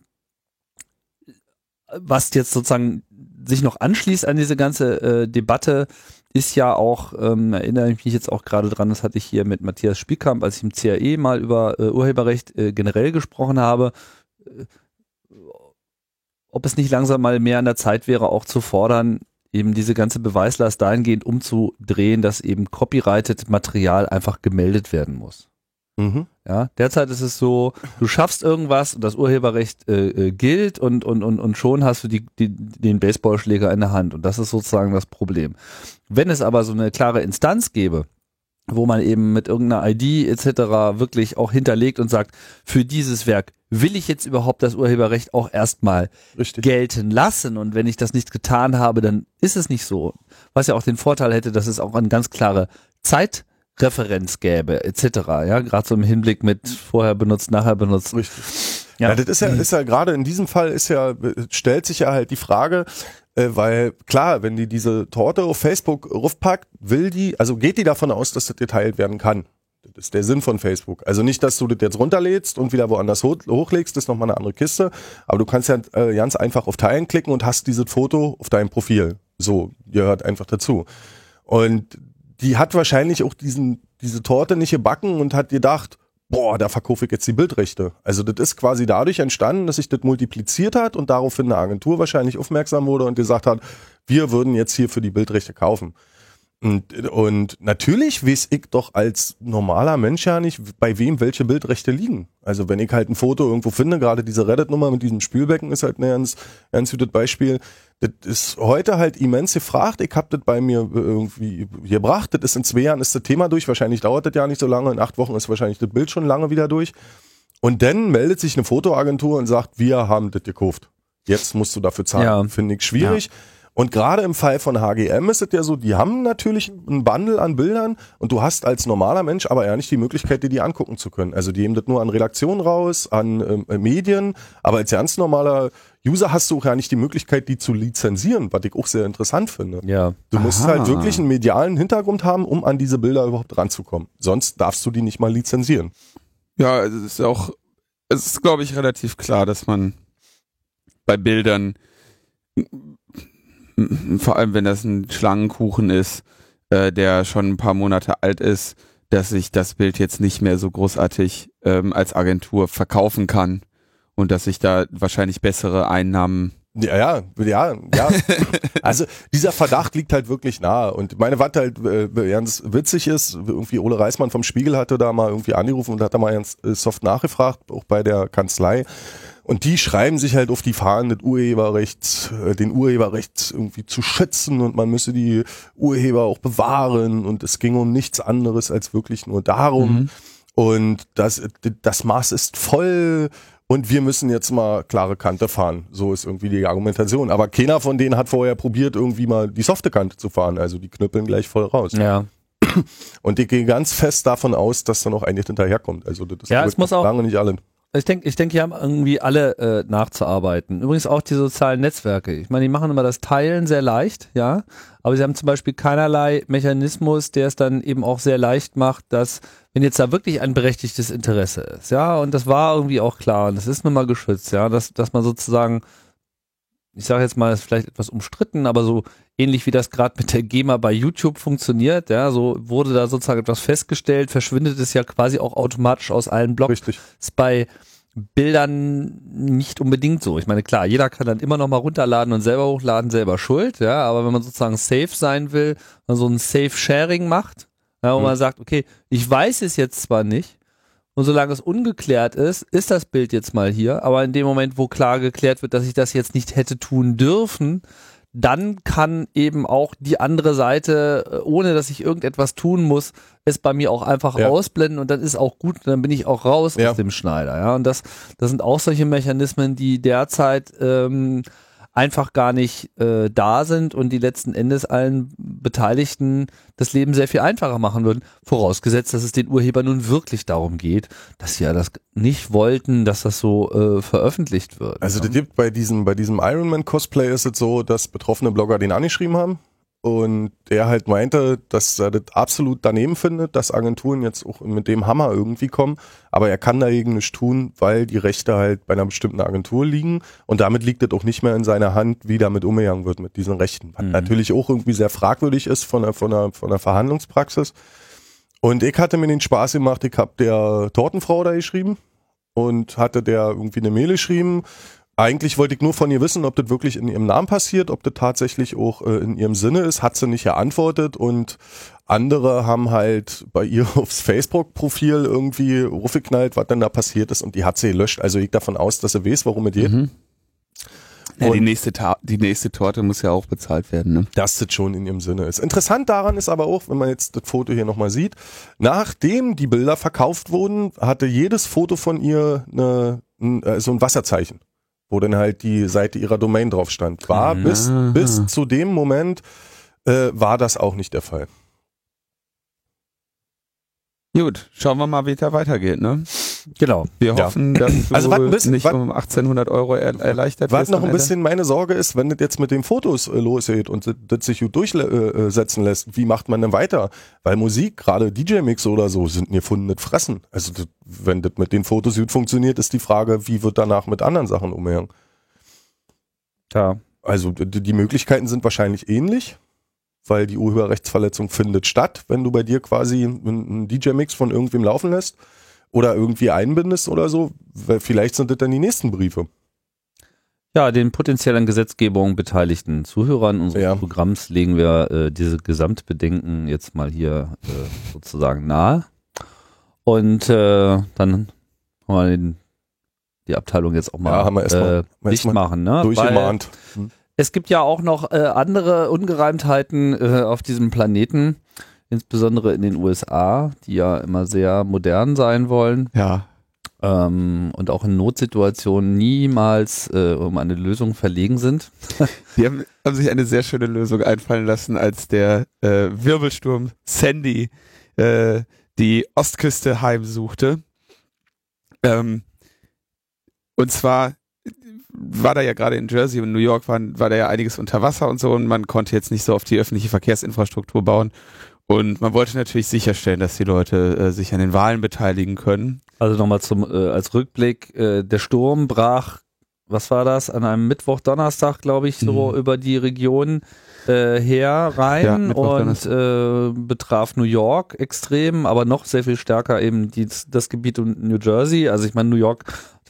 was jetzt sozusagen sich noch anschließt an diese ganze äh, Debatte, ist ja auch, ähm, erinnere ich mich jetzt auch gerade dran, das hatte ich hier mit Matthias Spielkamp, als ich im CAE mal über äh, Urheberrecht äh, generell gesprochen habe, äh, ob es nicht langsam mal mehr an der Zeit wäre, auch zu fordern, eben diese ganze Beweislast dahingehend umzudrehen, dass eben copyrighted Material einfach gemeldet werden muss. Mhm. Ja, derzeit ist es so, du schaffst irgendwas und das Urheberrecht äh, äh, gilt und, und, und, und schon hast du die, die, den Baseballschläger in der Hand und das ist sozusagen das Problem. Wenn es aber so eine klare Instanz gäbe, wo man eben mit irgendeiner ID etc. wirklich auch hinterlegt und sagt, für dieses Werk will ich jetzt überhaupt das Urheberrecht auch erstmal Richtig. gelten lassen und wenn ich das nicht getan habe, dann ist es nicht so. Was ja auch den Vorteil hätte, dass es auch eine ganz klare Zeitreferenz gäbe, etc. Ja, gerade so im Hinblick mit vorher benutzt, nachher benutzt. Richtig. Ja. Ja, das ist ja, ist ja gerade in diesem Fall ist ja, stellt sich ja halt die Frage, äh, weil klar, wenn die diese Torte auf Facebook rufpackt, will die, also geht die davon aus, dass das geteilt werden kann. Das ist der Sinn von Facebook. Also nicht, dass du das jetzt runterlädst und wieder woanders ho hochlegst, das ist nochmal eine andere Kiste. Aber du kannst ja äh, ganz einfach auf Teilen klicken und hast dieses Foto auf deinem Profil. So, gehört einfach dazu. Und die hat wahrscheinlich auch diesen, diese Torte nicht gebacken und hat gedacht, boah, da verkaufe ich jetzt die Bildrechte. Also das ist quasi dadurch entstanden, dass sich das multipliziert hat und daraufhin eine Agentur wahrscheinlich aufmerksam wurde und gesagt hat, wir würden jetzt hier für die Bildrechte kaufen. Und, und natürlich weiß ich doch als normaler Mensch ja nicht, bei wem welche Bildrechte liegen. Also wenn ich halt ein Foto irgendwo finde, gerade diese Reddit-Nummer mit diesem Spülbecken ist halt ein ganz, ganz gutes Beispiel. Das ist heute halt immens gefragt. Ich habe das bei mir irgendwie gebracht. Das ist in zwei Jahren ist das Thema durch. Wahrscheinlich dauert das ja nicht so lange. In acht Wochen ist wahrscheinlich das Bild schon lange wieder durch. Und dann meldet sich eine Fotoagentur und sagt, wir haben das gekauft. Jetzt musst du dafür zahlen. Ja. Finde ich schwierig. Und gerade im Fall von HGM ist es ja so, die haben natürlich einen Bundle an Bildern und du hast als normaler Mensch aber ja nicht die Möglichkeit, dir die angucken zu können. Also die geben das nur an Redaktion raus, an ähm, äh, Medien, aber als ganz normaler User hast du auch ja nicht die Möglichkeit, die zu lizenzieren, was ich auch sehr interessant finde. Ja. Du musst Aha. halt wirklich einen medialen Hintergrund haben, um an diese Bilder überhaupt ranzukommen. Sonst darfst du die nicht mal lizenzieren. Ja, es ist auch, es ist, glaube ich, relativ klar, dass man bei Bildern, vor allem wenn das ein Schlangenkuchen ist, äh, der schon ein paar Monate alt ist, dass ich das Bild jetzt nicht mehr so großartig ähm, als Agentur verkaufen kann und dass ich da wahrscheinlich bessere Einnahmen Ja, ja, ja, ja. Also dieser Verdacht liegt halt wirklich nahe. Und meine, was halt äh, ganz witzig ist, irgendwie Ole Reismann vom Spiegel hatte da mal irgendwie angerufen und hat da mal ganz äh, soft nachgefragt, auch bei der Kanzlei. Und die schreiben sich halt auf die Fahnen, das Urheberrecht, äh, den Urheberrecht irgendwie zu schützen und man müsse die Urheber auch bewahren und es ging um nichts anderes als wirklich nur darum. Und das, das Maß ist voll und wir müssen jetzt mal klare Kante fahren. So ist irgendwie die Argumentation. Aber keiner von denen hat vorher probiert, irgendwie mal die softe Kante zu fahren. Also die knüppeln gleich voll raus. Ja. Und ich gehe ganz fest davon aus, dass da noch einiges hinterherkommt. Also das Ja, es muss auch- lange nicht alle. Ich denke, ich denke, hier haben irgendwie alle äh, nachzuarbeiten. Übrigens auch die sozialen Netzwerke. Ich meine, die machen immer das Teilen sehr leicht, ja. Aber sie haben zum Beispiel keinerlei Mechanismus, der es dann eben auch sehr leicht macht, dass, wenn jetzt da wirklich ein berechtigtes Interesse ist, ja, und das war irgendwie auch klar, und das ist nun mal geschützt, ja, dass, dass man sozusagen, ich sage jetzt mal, ist vielleicht etwas umstritten, aber so ähnlich wie das gerade mit der GEMA bei YouTube funktioniert, ja, so wurde da sozusagen etwas festgestellt, verschwindet es ja quasi auch automatisch aus allen Blogs Richtig. ist bei Bildern nicht unbedingt so. Ich meine, klar, jeder kann dann immer noch mal runterladen und selber hochladen, selber schuld, ja, aber wenn man sozusagen safe sein will, man so ein Safe Sharing macht, ja, wo Mhm. man sagt, okay, ich weiß es jetzt zwar nicht, und solange es ungeklärt ist, ist das Bild jetzt mal hier, aber in dem Moment, wo klar geklärt wird, dass ich das jetzt nicht hätte tun dürfen, dann kann eben auch die andere Seite, äh, ohne dass ich irgendetwas tun muss, es bei mir auch einfach Ja. ausblenden und dann ist auch gut, dann bin ich auch raus Ja. aus dem Schneider. Ja, und das, das sind auch solche Mechanismen, die derzeit ähm, einfach gar nicht äh, da sind und die letzten Endes allen Beteiligten das Leben sehr viel einfacher machen würden, vorausgesetzt, dass es den Urhebern nun wirklich darum geht, dass sie ja das nicht wollten, dass das so äh, veröffentlicht wird. Also das gibt bei diesem, bei diesem Iron Man Cosplay ist es so, dass betroffene Blogger den angeschrieben haben und der halt meinte, dass er das absolut daneben findet, dass Agenturen jetzt auch mit dem Hammer irgendwie kommen, aber er kann dagegen nichts tun, weil die Rechte halt bei einer bestimmten Agentur liegen und damit liegt es auch nicht mehr in seiner Hand, wie damit umgegangen wird mit diesen Rechten. Was Mhm. natürlich auch irgendwie sehr fragwürdig ist von der, von der, von der Verhandlungspraxis. Und ich hatte mir den Spaß gemacht, ich habe der Tortenfrau da geschrieben und hatte der irgendwie eine Mail geschrieben. Eigentlich wollte ich nur von ihr wissen, ob das wirklich in ihrem Namen passiert, ob das tatsächlich auch äh, in ihrem Sinne ist. Hat sie nicht geantwortet und andere haben halt bei ihr aufs Facebook-Profil irgendwie aufgeknallt, was denn da passiert ist und die hat sie gelöscht. Also ich davon aus, dass sie weiß, warum es geht. Mhm. Ja, die nächste, Ta die nächste Torte muss ja auch bezahlt werden. Ne? dass das schon in ihrem Sinne ist. Interessant daran ist aber auch, wenn man jetzt das Foto hier nochmal sieht, nachdem die Bilder verkauft wurden, hatte jedes Foto von ihr eine, ein, äh, so ein Wasserzeichen, wo dann halt die Seite ihrer Domain drauf stand. War Mhm. bis, bis zu dem Moment äh, war das auch nicht der Fall. Gut, schauen wir mal, wie es da weitergeht. Ne? Genau. Wir Ja. hoffen, dass du Also, bisschen, nicht um 1800 Euro er erleichtert Was wirst noch ein bisschen meine Sorge ist, wenn das jetzt mit den Fotos äh, losgeht und das, sich gut durchsetzen lässt, wie macht man denn weiter? Weil Musik, gerade DJ-Mix oder so, sind ein gefundenes Fressen. Also das, wenn das mit den Fotos gut funktioniert, ist die Frage, wie wird danach mit anderen Sachen umgegangen? Ja. Also die, Möglichkeiten sind wahrscheinlich ähnlich, weil die Urheberrechtsverletzung findet statt, wenn du bei dir quasi einen einen DJ-Mix von irgendwem laufen lässt oder irgendwie einbindest oder so. Weil Vielleicht sind das dann die nächsten Briefe. Ja, den potenziell an Gesetzgebung beteiligten Zuhörern unseres Ja. Programms legen wir äh, diese Gesamtbedenken jetzt mal hier äh, sozusagen nahe. Und äh, dann haben wir den, die Abteilung jetzt auch mal, Ja, wir erstmal- äh, dicht erstmal machen. Ne? Weil Durchgemahnt. es gibt ja auch noch äh, andere Ungereimtheiten äh, auf diesem Planeten, insbesondere in den USA, die ja immer sehr modern sein wollen Ja, ähm, und auch in Notsituationen niemals äh, um eine Lösung verlegen sind. die haben, haben sich eine sehr schöne Lösung einfallen lassen, als der äh, Wirbelsturm Sandy äh, die Ostküste heimsuchte. Ähm, und zwar war da ja gerade in Jersey und New York waren, war da ja einiges unter Wasser und so und man konnte jetzt nicht so auf die öffentliche Verkehrsinfrastruktur bauen. Und man wollte natürlich sicherstellen, dass die Leute äh, sich an den Wahlen beteiligen können. Also nochmal zum äh, als Rückblick, äh, der Sturm brach, was war das, an einem Mittwoch, Donnerstag, glaube ich, so Mhm. über die Region äh, her Ja, rein Mittwoch, und äh, betraf New York extrem, aber noch sehr viel stärker eben die, das Gebiet um New Jersey. Also ich meine, New York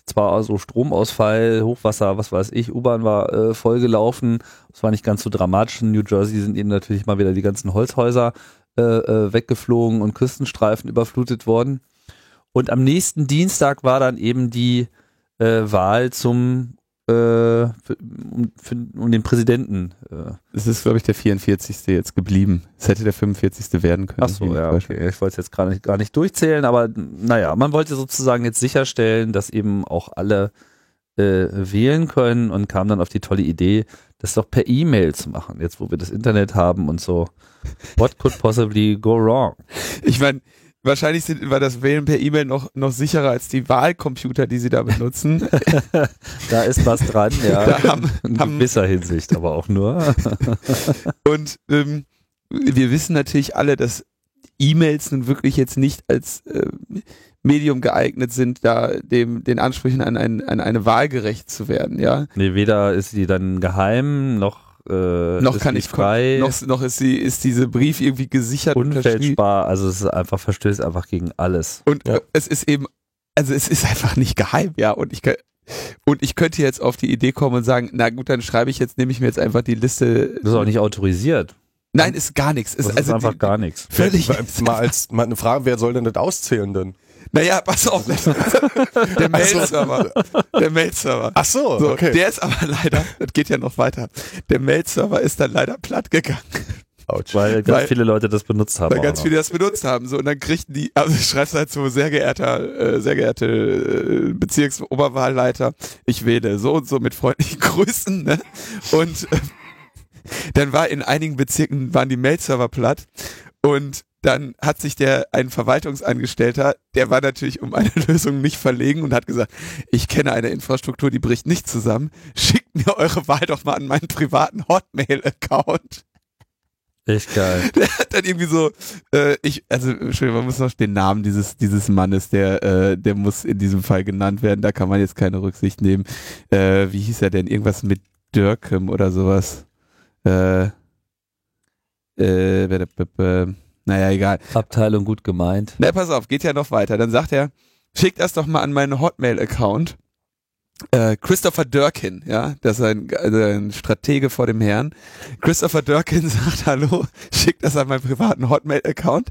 zwar so Stromausfall, Hochwasser, was weiß ich, U-Bahn war äh, vollgelaufen, es war nicht ganz so dramatisch. In New Jersey sind eben natürlich mal wieder die ganzen Holzhäuser äh, äh, weggeflogen und Küstenstreifen überflutet worden. Und am nächsten Dienstag war dann eben die äh, Wahl zum äh, für, um, für, um den Präsidenten. Äh. Es ist, glaube ich, der 44. jetzt geblieben. Es hätte der 45. werden können. Ach so, ja, okay. Ich wollte es jetzt gar nicht, gar nicht durchzählen, aber naja, man wollte sozusagen jetzt sicherstellen, dass eben auch alle äh, wählen können und kam dann auf die tolle Idee, das doch per E-Mail zu machen, jetzt wo wir das Internet haben und so. What could possibly go wrong? Ich meine, wahrscheinlich sind, war das Wählen per E-Mail noch, noch sicherer als die Wahlcomputer, die sie da benutzen. Da ist was dran, ja. Da haben- In haben- gewisser Hinsicht, aber auch nur. Und ähm, wir wissen natürlich alle, dass E-Mails nun wirklich jetzt nicht als äh, Medium geeignet sind, da dem den Ansprüchen an, ein, an eine Wahl gerecht zu werden, ja. Nee, weder ist sie dann geheim, noch, äh, noch ist kann sie ich frei, noch, noch ist sie ist diese Brief irgendwie gesichert unfälschbar, also es ist einfach, verstößt einfach gegen alles. Und Ja. es ist eben also es ist einfach nicht geheim, ja. Und ich, und ich könnte jetzt auf die Idee kommen und sagen, na gut, dann schreibe ich jetzt, nehme ich mir jetzt einfach die Liste. Das ist auch nicht autorisiert. Nein, ist gar nichts. Das Ist ist also einfach die, gar nichts. völlig. Mal als mal eine Frage, wer soll denn das auszählen denn? Naja, pass auf. Der Mail-Server. Der Mail-Server. Ach so, So, okay. Der ist aber leider, das geht ja noch weiter. Der Mail-Server ist dann leider platt gegangen, Autsch. Weil ganz Weil- viele Leute das benutzt haben. weil ganz noch. viele das benutzt haben. So, und dann kriegten die, also ich schreib's halt so, sehr geehrter, äh, sehr geehrte äh, Bezirksoberwahlleiter, ich wähle so und so mit freundlichen Grüßen, ne? Und äh, dann war in einigen Bezirken waren die Mail-Server platt und dann hat sich der, ein Verwaltungsangestellter, der war natürlich um eine Lösung nicht verlegen und hat gesagt, ich kenne eine Infrastruktur, die bricht nicht zusammen, schickt mir eure Wahl doch mal an meinen privaten Hotmail-Account. Echt geil. Der hat dann irgendwie so, äh, ich, also Entschuldigung, man muss noch den Namen dieses dieses Mannes, der äh, der muss in diesem Fall genannt werden. Da kann man jetzt keine Rücksicht nehmen. Äh, wie hieß er denn? Irgendwas mit Dirkham oder sowas. Äh, äh, naja, egal. Abteilung gut gemeint. Na, pass auf, geht ja noch weiter. Dann sagt er, schick das doch mal an meinen Hotmail-Account. Äh, Christopher Durkin, ja, das ist ein, also ein Stratege vor dem Herrn. Christopher Durkin sagt, hallo, schick das an meinen privaten Hotmail-Account.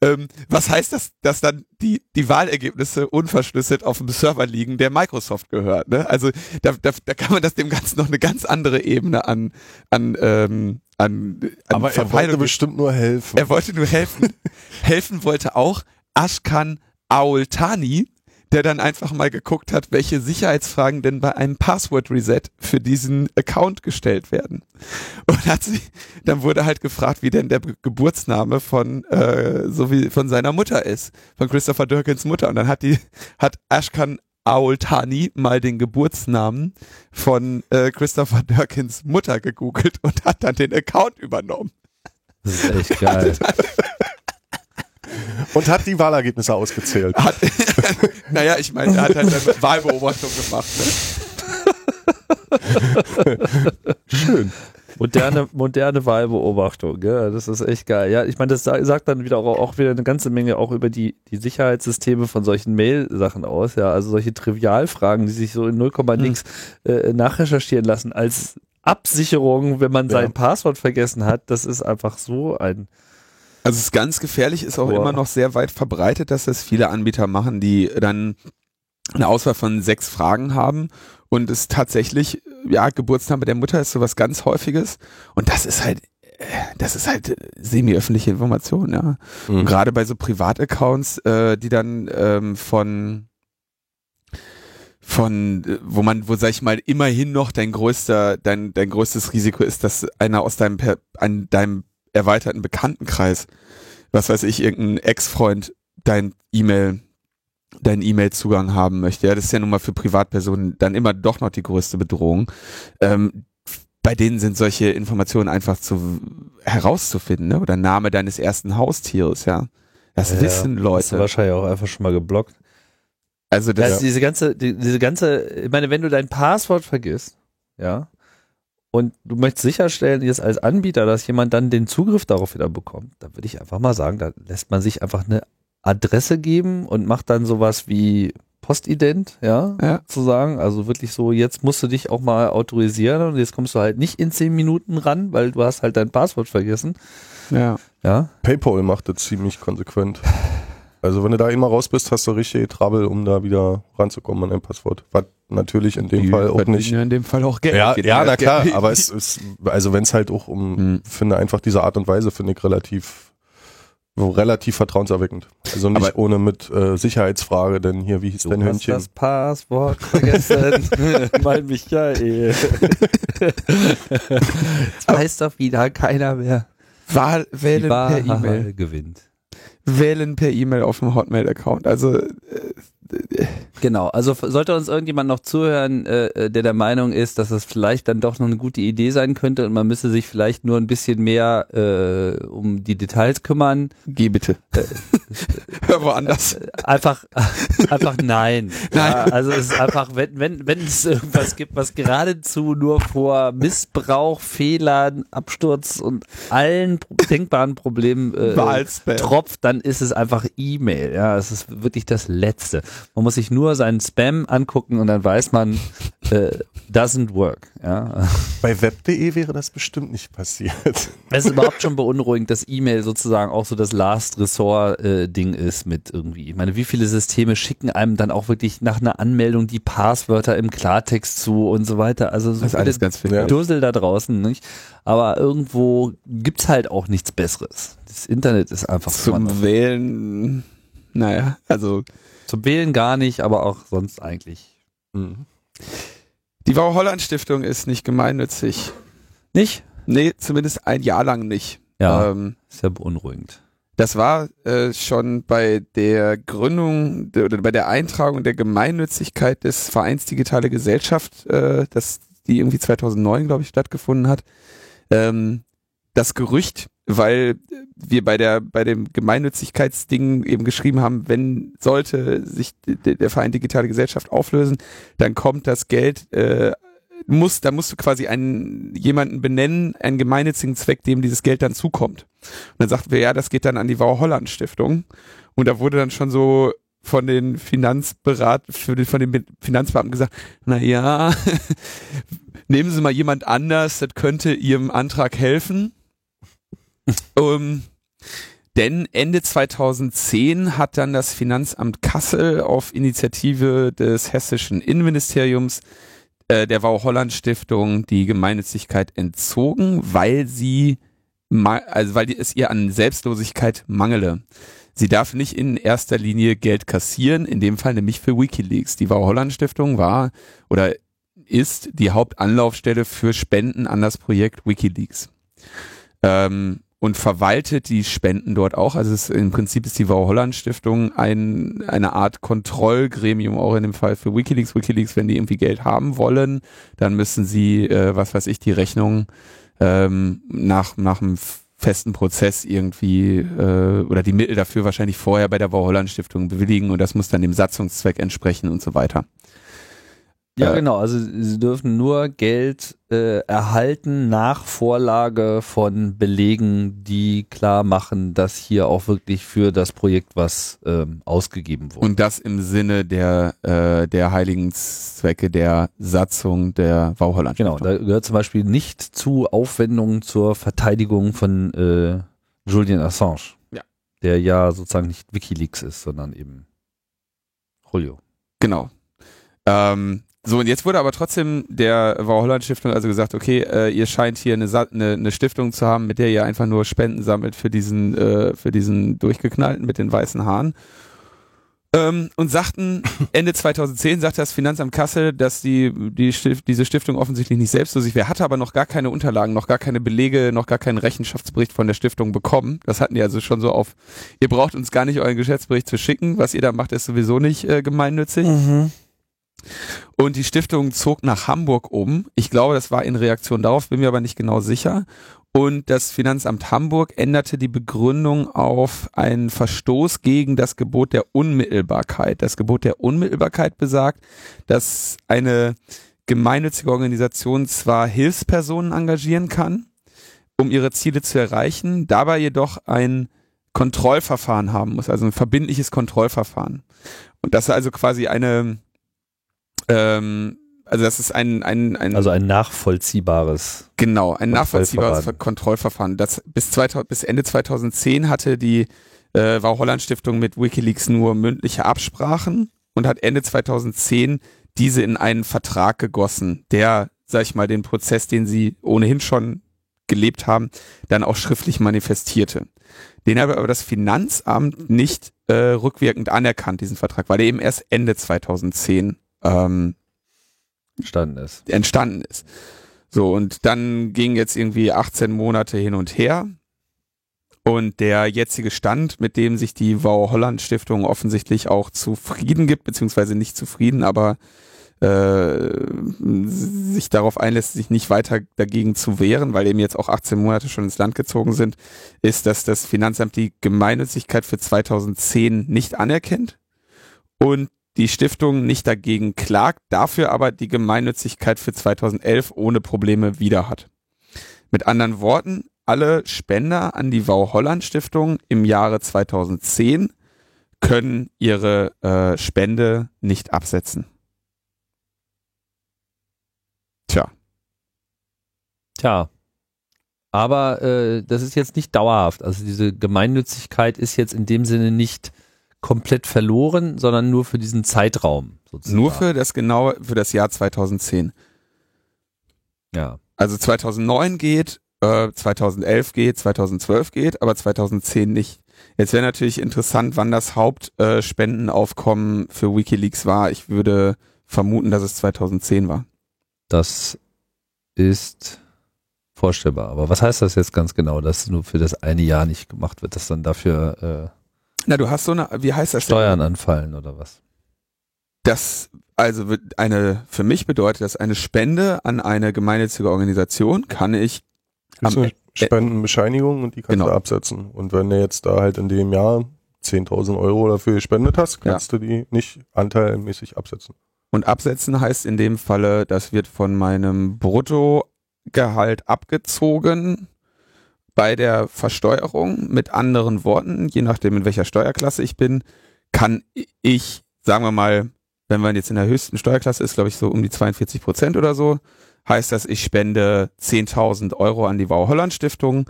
Ähm, was heißt das, dass dann die, die Wahlergebnisse unverschlüsselt auf dem Server liegen, der Microsoft gehört, ne? Also da, da, da kann man das dem Ganzen noch eine ganz andere Ebene an, an, ähm, an, an Aber er wollte bestimmt nur helfen. er wollte nur helfen. helfen wollte auch Ashkan Aultani, der dann einfach mal geguckt hat, welche Sicherheitsfragen denn bei einem Password-Reset für diesen Account gestellt werden. Und hat sie, dann wurde halt gefragt, wie denn der Geburtsname von, äh, so wie von seiner Mutter ist, von Christopher Durkins Mutter. Und dann hat die, hat Ashkan Aultani mal den Geburtsnamen von äh, Christopher Durkins Mutter gegoogelt und hat dann den Account übernommen. Das ist echt geil. Und hat die Wahlergebnisse ausgezählt. Hat, naja, ich meine, er hat halt eine Wahlbeobachtung gemacht. Ne? Schön. Moderne, moderne Wahlbeobachtung, ja, das ist echt geil. Ja, ich meine, das sa- sagt dann wieder auch, auch wieder eine ganze Menge auch über die, die Sicherheitssysteme von solchen Mail-Sachen aus, ja, also solche Trivialfragen, die sich so in 0, nix äh, nachrecherchieren lassen als Absicherung, wenn man Ja. sein Passwort vergessen hat, das ist einfach so ein Also es ist ganz gefährlich, ist auch Boah. immer noch sehr weit verbreitet, dass das viele Anbieter machen, die dann eine Auswahl von sechs Fragen haben und es tatsächlich, ja, Geburtsname der Mutter ist sowas ganz häufiges und das ist halt, äh, das ist halt äh, semi-öffentliche Information, ja. Und Mhm. gerade bei so Privataccounts, äh, die dann ähm, von von äh, wo man wo sag ich mal immerhin noch dein größter dein dein größtes Risiko ist, dass einer aus deinem an deinem erweiterten Bekanntenkreis, was weiß ich, irgendein Ex-Freund dein E-Mail deinen E-Mail-Zugang haben möchte. Ja, das ist ja nun mal für Privatpersonen dann immer doch noch die größte Bedrohung. Ähm, bei denen sind solche Informationen einfach zu herauszufinden, ne? Oder Name deines ersten Haustieres, ja. Das Ja, wissen hast du Leute. wahrscheinlich auch einfach schon mal geblockt. Also Das das, diese ganze, die, diese ganze, ich meine, wenn du dein Passwort vergisst, ja, und du möchtest sicherstellen, jetzt als Anbieter, dass jemand dann den Zugriff darauf wieder bekommt, dann würde ich einfach mal sagen, da lässt man sich einfach eine Adresse geben und macht dann sowas wie Postident, ja, Ja. zu sagen. Also wirklich so, jetzt musst du dich auch mal autorisieren und jetzt kommst du halt nicht in zehn Minuten ran, weil du hast halt dein Passwort vergessen. ja. Ja, PayPal macht das ziemlich konsequent. Also wenn du da immer raus bist, hast du richtig Trouble, um da wieder ranzukommen an dein Passwort. Was natürlich in dem Die Fall auch nicht. Ja, in dem Fall auch Geld. Ja, ja, das na klar, aber es ist, also wenn es halt auch um, Hm. finde einfach diese Art und Weise finde ich relativ, relativ vertrauenserweckend. Also nicht Aber- ohne mit äh, Sicherheitsfrage, denn hier, wie hieß du dein hast Hündchen? das Passwort vergessen. mein Michael. Jetzt weiß doch wieder keiner mehr. Wahl, wählen per E-Mail. gewinnt. Wählen per E-Mail auf dem Hotmail-Account. Also äh, Genau, also sollte uns irgendjemand noch zuhören, äh, äh, der der Meinung ist, dass es vielleicht dann doch noch eine gute Idee sein könnte und man müsse sich vielleicht nur ein bisschen mehr äh, um die Details kümmern. geh bitte. Hör woanders. Einfach, einfach nein. Nein. Ja, also es ist einfach, wenn, wenn, wenn es irgendwas gibt, was geradezu nur vor Missbrauch, Fehlern, Absturz und allen denkbaren Problemen äh, tropft, dann ist es einfach E-Mail. Ja, es ist wirklich das Letzte. Man muss sich nur seinen Spam angucken und dann weiß man, äh, doesn't work. Ja. Bei web.de wäre das bestimmt nicht passiert. Es ist überhaupt schon beunruhigend, dass E-Mail sozusagen auch so das Last Resort äh, Ding ist mit irgendwie. Ich meine, wie viele Systeme schicken einem dann auch wirklich nach einer Anmeldung die Passwörter im Klartext zu und so weiter. Also so Das ist alles ganz viel. Dussel da draußen, nicht? Aber irgendwo gibt's halt auch nichts Besseres. Das Internet ist einfach Zum zum, Wählen, naja, also zum Wählen gar nicht, aber auch sonst eigentlich. die Wow Holland Stiftung ist nicht gemeinnützig. Nicht? Nee, zumindest ein Jahr lang nicht. Ja, Ähm, ist ja beunruhigend. das war äh, schon bei der Gründung der, oder bei der Eintragung der Gemeinnützigkeit des Vereins Digitale Gesellschaft, äh, das die irgendwie 2009, glaube ich, stattgefunden hat, ähm, das Gerücht, weil wir bei der bei dem Gemeinnützigkeitsding eben geschrieben haben, wenn sollte sich der Verein Digitale Gesellschaft auflösen, dann kommt das Geld äh, muss, da musst du quasi einen jemanden benennen, einen gemeinnützigen Zweck, dem dieses Geld dann zukommt. Und dann sagten wir, ja, das geht dann an die Wow Holland Stiftung. Und da wurde dann schon so von den Finanzberat, von den Finanzbeamten gesagt, na ja, nehmen Sie mal jemand anders, das könnte Ihrem Antrag helfen. Ähm, denn Ende 2010 hat dann das Finanzamt Kassel auf Initiative des hessischen Innenministeriums äh, der Wow Holland Stiftung die Gemeinnützigkeit entzogen, weil sie also weil es ihr an Selbstlosigkeit mangele. Sie darf nicht in erster Linie Geld kassieren, in dem Fall nämlich für WikiLeaks. Die Wow Holland Stiftung war oder ist die Hauptanlaufstelle für Spenden an das Projekt WikiLeaks. Ähm, und verwaltet die Spenden dort auch. Also es, im Prinzip ist die Wow Holland Stiftung ein, eine Art Kontrollgremium, auch in dem Fall für WikiLeaks. WikiLeaks, wenn die irgendwie Geld haben wollen, dann müssen sie, äh, was weiß ich, die Rechnung ähm, nach, nach einem festen Prozess irgendwie äh, oder die Mittel dafür wahrscheinlich vorher bei der Wow Holland Stiftung bewilligen und das muss dann dem Satzungszweck entsprechen und so weiter. Ja, Äh, genau. Also sie dürfen nur Geld äh, erhalten nach Vorlage von Belegen, die klar machen, dass hier auch wirklich für das Projekt was ähm, ausgegeben wurde. Und das im Sinne der, äh, der heiligen Zwecke der Satzung der Wow Holland genau, da gehört zum Beispiel nicht zu Aufwendungen zur Verteidigung von äh, Julian Assange. Ja. Der ja sozusagen nicht WikiLeaks ist, sondern eben Julio. Genau. Ähm, so, und jetzt wurde aber trotzdem der Wow Holland Stiftung also gesagt, okay, äh, ihr scheint hier eine, eine, eine Stiftung zu haben, mit der ihr einfach nur Spenden sammelt für diesen, äh, für diesen durchgeknallten mit den weißen Haaren. Ähm, und sagten, Ende 2010 sagte das Finanzamt Kassel, dass die, die Stift, diese Stiftung offensichtlich nicht selbstlos wäre, hatte aber noch gar keine Unterlagen, noch gar keine Belege, noch gar keinen Rechenschaftsbericht von der Stiftung bekommen. Das hatten die also schon so auf, ihr braucht uns gar nicht euren Geschäftsbericht zu schicken, was ihr da macht, ist sowieso nicht äh, gemeinnützig. Und die Stiftung zog nach Hamburg um. Ich glaube, das war in Reaktion darauf, bin mir aber nicht genau sicher. Und das Finanzamt Hamburg änderte die Begründung auf einen Verstoß gegen das Gebot der Unmittelbarkeit. Das Gebot der Unmittelbarkeit besagt, dass eine gemeinnützige Organisation zwar Hilfspersonen engagieren kann, um ihre Ziele zu erreichen, dabei jedoch ein Kontrollverfahren haben muss, also ein verbindliches Kontrollverfahren. Und das ist also quasi eine, ähm, also das ist ein, ein, ein Also ein nachvollziehbares. Genau, ein nachvollziehbares Kontrollverfahren. Das bis, 2000, bis Ende 2010 hatte die äh, Wow Holland Stiftung mit WikiLeaks nur mündliche Absprachen und hat Ende 2010 diese in einen Vertrag gegossen, der, sag ich mal, den Prozess, den sie ohnehin schon gelebt haben, dann auch schriftlich manifestierte. Den hat aber das Finanzamt nicht äh, rückwirkend anerkannt, diesen Vertrag, weil er eben erst Ende 2010 ähm, entstanden ist. entstanden ist. So, und dann ging jetzt irgendwie 18 Monate hin und her. Und der jetzige Stand, mit dem sich die Wow Holland Stiftung offensichtlich auch zufrieden gibt, beziehungsweise nicht zufrieden, aber äh, sich darauf einlässt, sich nicht weiter dagegen zu wehren, weil eben jetzt auch 18 Monate schon ins Land gezogen sind, ist, dass das Finanzamt die Gemeinnützigkeit für 2010 nicht anerkennt und die Stiftung nicht dagegen klagt, dafür aber die Gemeinnützigkeit für 2011 ohne Probleme wieder hat. Mit anderen Worten, alle Spender an die Wow Holland Stiftung im Jahre 2010 können ihre äh, Spende nicht absetzen. Tja. Tja. Aber äh, das ist jetzt nicht dauerhaft. Also diese Gemeinnützigkeit ist jetzt in dem Sinne nicht komplett verloren, sondern nur für diesen Zeitraum. Sozusagen. Nur für das genaue, für das Jahr 2010. Ja. Also 2009 geht, äh, 2011 geht, 2012 geht, aber 2010 nicht. Jetzt wäre natürlich interessant, wann das Hauptspendenaufkommen äh, für WikiLeaks war. Ich würde vermuten, dass es 2010 war. Das ist vorstellbar. Aber was heißt das jetzt ganz genau, dass nur für das eine Jahr nicht gemacht wird, dass dann dafür äh, Na, du hast so eine, wie heißt das? denn? Steuern anfallen oder was? Das, also eine, für mich bedeutet das eine Spende an eine gemeinnützige Organisation kann ich Das ist Am eine Spendenbescheinigung und die kannst Genau. du absetzen. Und wenn du jetzt da halt in dem Jahr 10.000 Euro dafür gespendet hast, kannst du die nicht anteilmäßig absetzen. Und absetzen heißt in dem Falle, das wird von meinem Bruttogehalt abgezogen bei der Versteuerung. Mit anderen Worten, je nachdem in welcher Steuerklasse ich bin, kann ich, sagen wir mal, wenn man jetzt in der höchsten Steuerklasse ist, glaube ich so um die 42 Prozent oder so, heißt das, ich spende 10.000 Euro an die Wow Holland Stiftung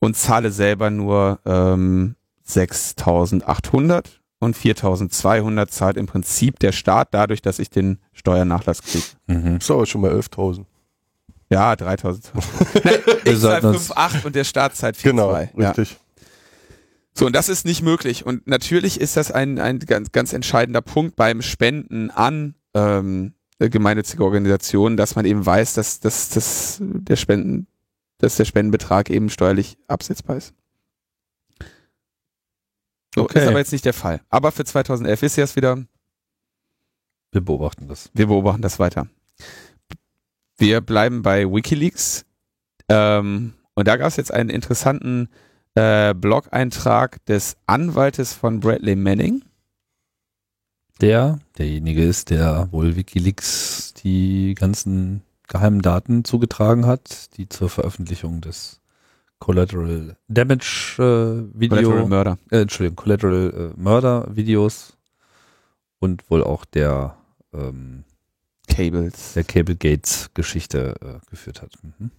und zahle selber nur ähm, 6.800 und 4.200 zahlt im Prinzip der Staat dadurch, dass ich den Steuernachlass kriege. Mhm. Ist aber schon bei 11.000. Ja, 3.000. Nein, Wir ich zahle sollten uns- 5,8 und der Staat zahlt 4,2. Genau, ja. richtig. So, und das ist nicht möglich. Und natürlich ist das ein, ein ganz, ganz entscheidender Punkt beim Spenden an ähm, gemeinnützige Organisationen, dass man eben weiß, dass, dass, dass, der Spenden, dass der Spendenbetrag eben steuerlich absetzbar ist. So, Okay. ist aber jetzt nicht der Fall. Aber für 2011 ist es wieder, Wir beobachten das. wir beobachten das weiter. Wir bleiben bei Wikileaks. Ähm, und da gab es jetzt einen interessanten äh, Blog-Eintrag des Anwaltes von Bradley Manning. Der, derjenige ist, der wohl Wikileaks die ganzen geheimen Daten zugetragen hat, die zur Veröffentlichung des Collateral Damage äh, Video, Collateral Murder. äh, Entschuldigung, Collateral äh, Murder Videos und wohl auch der, ähm, Cables. der Cable Gates Geschichte äh, geführt hat. Mhm.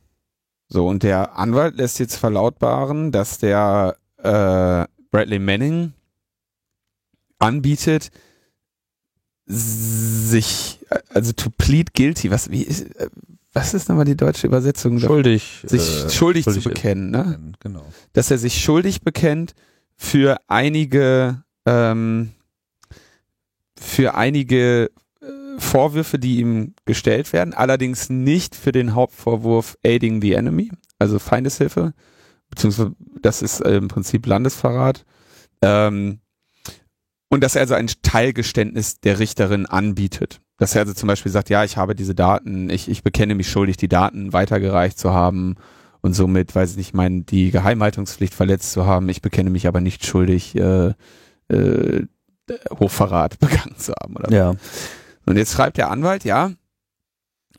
So, und der Anwalt lässt jetzt verlautbaren, dass der äh, Bradley Manning anbietet, sich, also to plead guilty, was, wie ist, äh, was ist nochmal die deutsche Übersetzung? Schuldig. Sich äh, schuldig, schuldig zu bekennen, ne? Genau. Dass er sich schuldig bekennt für einige, ähm, für einige Vorwürfe, die ihm gestellt werden, allerdings nicht für den Hauptvorwurf Aiding the Enemy, also Feindeshilfe, beziehungsweise das ist äh, im Prinzip Landesverrat. Ähm, und dass er also ein Teilgeständnis der Richterin anbietet. Dass er also zum Beispiel sagt, ja, ich habe diese Daten, ich, ich bekenne mich schuldig, die Daten weitergereicht zu haben und somit, weiß ich nicht, mein, die Geheimhaltungspflicht verletzt zu haben. Ich bekenne mich aber nicht schuldig, äh, äh, Hochverrat begangen zu haben. Oder Ja. Und jetzt schreibt der Anwalt, ja,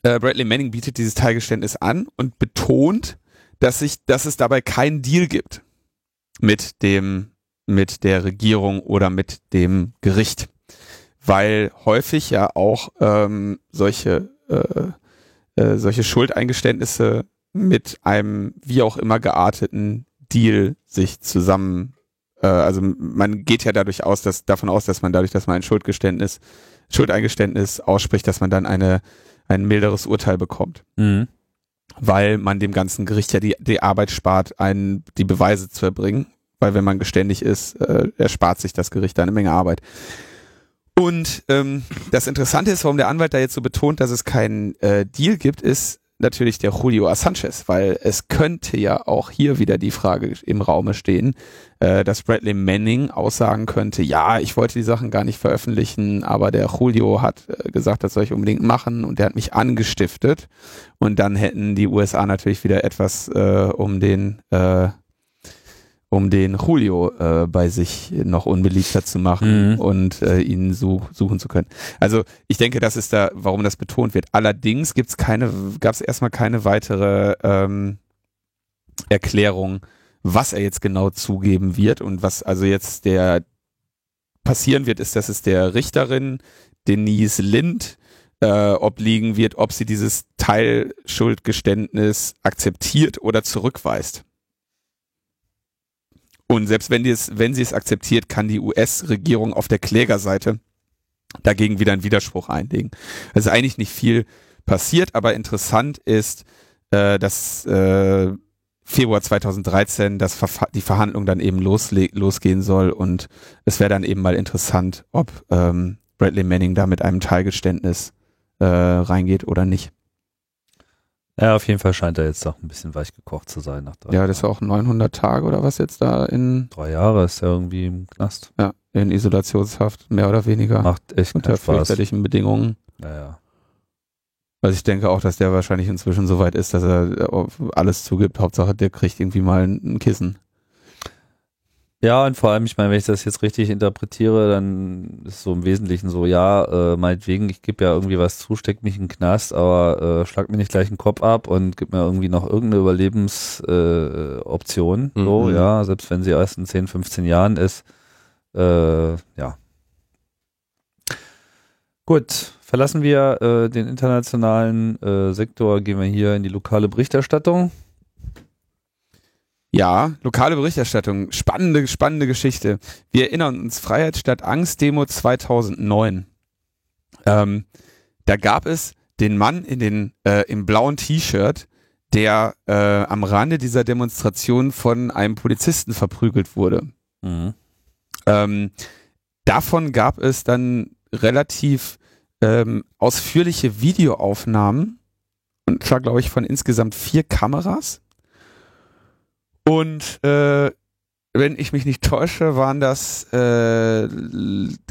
äh, Bradley Manning bietet dieses Teilgeständnis an und betont, dass sich, dass es dabei keinen Deal gibt mit dem, mit der Regierung oder mit dem Gericht, weil häufig ja auch ähm, solche äh, äh, solche Schuldeingeständnisse mit einem wie auch immer gearteten Deal sich zusammen äh, also man geht ja dadurch aus, dass davon aus, dass man dadurch, dass man ein Schuldgeständnis Schuldeingeständnis ausspricht, dass man dann eine, ein milderes Urteil bekommt. Mhm. Weil man dem ganzen Gericht ja die, die Arbeit spart, einen, die Beweise zu erbringen. Weil wenn man geständig ist, äh, erspart sich das Gericht eine Menge Arbeit. Und ähm, das Interessante ist, warum der Anwalt da jetzt so betont, dass es keinen äh, Deal gibt, ist natürlich der Julio Assanges, weil es könnte ja auch hier wieder die Frage im Raume stehen, äh, dass Bradley Manning aussagen könnte, ja, ich wollte die Sachen gar nicht veröffentlichen, aber der Julio hat äh, gesagt, das soll ich unbedingt machen und der hat mich angestiftet. Und dann hätten die USA natürlich wieder etwas, äh, um den äh, um den Julio äh, bei sich noch unbeliebter zu machen Mhm. und äh, ihn such, suchen zu können. Also ich denke, das ist da, warum das betont wird. Allerdings gibt's keine, gab es erstmal keine weitere ähm, Erklärung, was er jetzt genau zugeben wird und was also jetzt der passieren wird, ist, dass es der Richterin Denise Lind äh, obliegen wird, ob sie dieses Teilschuldgeständnis akzeptiert oder zurückweist. Und selbst wenn, die es, wenn sie es akzeptiert, kann die US-Regierung auf der Klägerseite dagegen wieder einen Widerspruch einlegen. Also eigentlich nicht viel passiert, aber interessant ist, äh, dass äh, Februar 2013 das die Verhandlung dann eben losgehen soll und es wäre dann eben mal interessant, ob ähm, Bradley Manning da mit einem Teilgeständnis äh, reingeht oder nicht. Ja, auf jeden Fall scheint er jetzt doch ein bisschen weich gekocht zu sein. Nach drei ja, das ist auch 900 Tage oder was jetzt da in... Drei Jahre ist er irgendwie im Knast. Ja, in Isolationshaft, mehr oder weniger. Macht echt Unter fürchterlichen Bedingungen. Naja. Also ich denke auch, dass der wahrscheinlich inzwischen so weit ist, dass er alles zugibt. Hauptsache, der kriegt irgendwie mal ein Kissen. Ja, und vor allem, ich meine, wenn ich das jetzt richtig interpretiere, dann ist so im Wesentlichen so, ja, äh, meinetwegen, ich gebe ja irgendwie was zu, steck mich in den Knast, aber äh, schlag mir nicht gleich den Kopf ab und gib mir irgendwie noch irgendeine Überlebensoption. Äh, so, mhm. ja, selbst wenn sie erst in 10, 15 Jahren ist. Äh, ja. Gut, verlassen wir äh, den internationalen äh, Sektor, gehen wir hier in die lokale Berichterstattung. Ja, lokale Berichterstattung. Spannende, spannende Geschichte. Wir erinnern uns, Freiheit statt Angst Demo 2009. Ähm, da gab es den Mann in den, äh, im blauen T-Shirt, der äh, am Rande dieser Demonstration von einem Polizisten verprügelt wurde. Mhm. Ähm, davon gab es dann relativ ähm, ausführliche Videoaufnahmen. Und zwar, glaube ich, von insgesamt vier Kameras und äh, wenn ich mich nicht täusche, waren das, äh,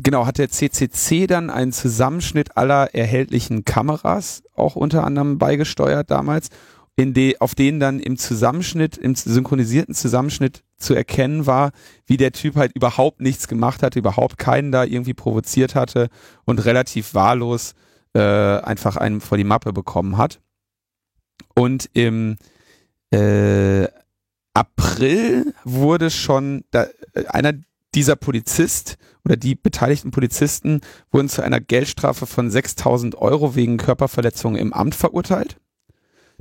genau, hat der CCC dann einen Zusammenschnitt aller erhältlichen Kameras auch unter anderem beigesteuert damals, in de, auf denen dann im Zusammenschnitt, im synchronisierten Zusammenschnitt zu erkennen war, wie der Typ halt überhaupt nichts gemacht hatte, überhaupt keinen da irgendwie provoziert hatte und relativ wahllos äh, einfach einen vor die Mappe bekommen hat. Und im äh, April wurde schon da, äh, einer dieser Polizist oder die beteiligten Polizisten wurden zu einer Geldstrafe von 6000 Euro wegen Körperverletzung im Amt verurteilt.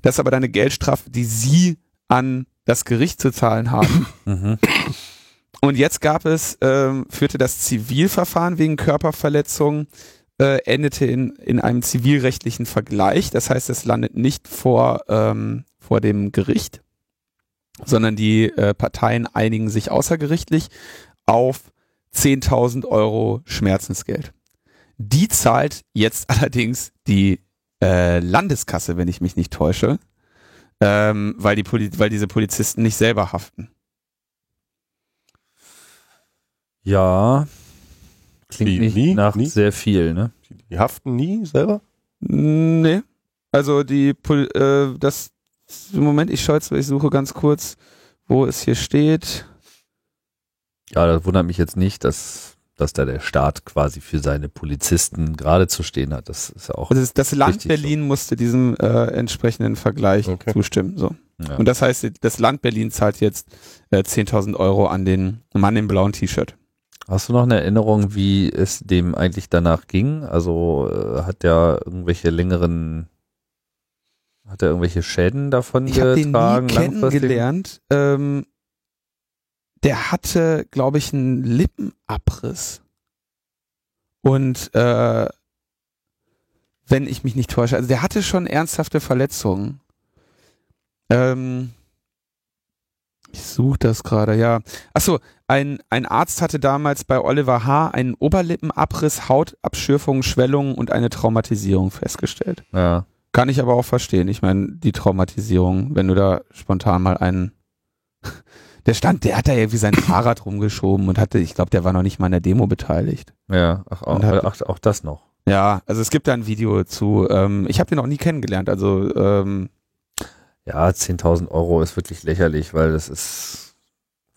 Das ist aber eine Geldstrafe, die sie an das Gericht zu zahlen haben. Mhm. Und jetzt gab es, ähm, führte das Zivilverfahren wegen Körperverletzung, äh, endete in, in einem zivilrechtlichen Vergleich. Das heißt, es landet nicht vor, ähm, vor dem Gericht sondern die äh, Parteien einigen sich außergerichtlich auf 10.000 Euro Schmerzensgeld. Die zahlt jetzt allerdings die äh, Landeskasse, wenn ich mich nicht täusche, ähm, weil, die Poli weil diese Polizisten nicht selber haften. Ja, klingt die, nicht nie, nach nie? sehr viel, ne? Die haften nie selber? Nee. Also die Pol äh, das Moment, ich schaue jetzt, ich suche ganz kurz, wo es hier steht. Ja, das wundert mich jetzt nicht, dass, dass da der Staat quasi für seine Polizisten gerade zu stehen hat. Das ist ja auch. Also das Land Berlin so. musste diesem äh, entsprechenden Vergleich okay. zustimmen. So. Ja. Und das heißt, das Land Berlin zahlt jetzt äh, 10.000 Euro an den Mann im blauen T-Shirt. Hast du noch eine Erinnerung, wie es dem eigentlich danach ging? Also äh, hat der irgendwelche längeren hat er irgendwelche Schäden davon ich getragen? Ich habe ihn nie kennengelernt. Ähm, der hatte, glaube ich, einen Lippenabriss. Und äh, wenn ich mich nicht täusche, also der hatte schon ernsthafte Verletzungen. Ähm, ich suche das gerade, ja. Achso, ein, ein Arzt hatte damals bei Oliver H. einen Oberlippenabriss, Hautabschürfungen, Schwellungen und eine Traumatisierung festgestellt. Ja. Kann ich aber auch verstehen. Ich meine, die Traumatisierung, wenn du da spontan mal einen. Der stand, der hat da irgendwie sein Fahrrad rumgeschoben und hatte, ich glaube, der war noch nicht mal in der Demo beteiligt. Ja, ach, auch, hat, ach, auch das noch. Ja, also es gibt da ein Video zu. Ähm, ich habe den noch nie kennengelernt. Also ähm, ja, 10.000 Euro ist wirklich lächerlich, weil das ist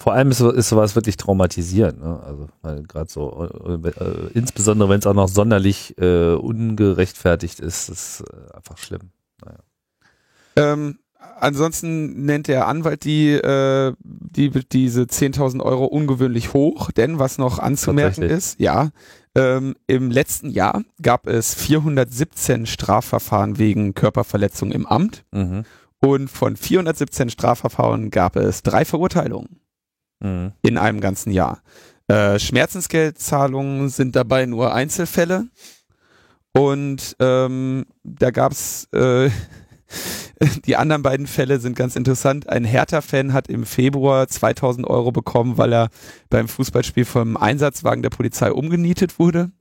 vor allem ist, ist sowas wirklich traumatisierend. Ne? Also gerade so, äh, äh, insbesondere wenn es auch noch sonderlich äh, ungerechtfertigt ist, ist äh, einfach schlimm. Naja. Ähm, ansonsten nennt der Anwalt die, äh, die diese 10.000 Euro ungewöhnlich hoch, denn was noch anzumerken ist, ja, ähm, im letzten Jahr gab es 417 Strafverfahren wegen Körperverletzung im Amt Mhm. und von 417 Strafverfahren gab es drei Verurteilungen Mhm. in einem ganzen Jahr. Äh, Schmerzensgeldzahlungen sind dabei nur Einzelfälle. Und ähm, da gab's äh, die anderen beiden Fälle sind ganz interessant. Ein Hertha-Fan hat im Februar 2000 Euro bekommen, weil er beim Fußballspiel vom Einsatzwagen der Polizei umgenietet wurde.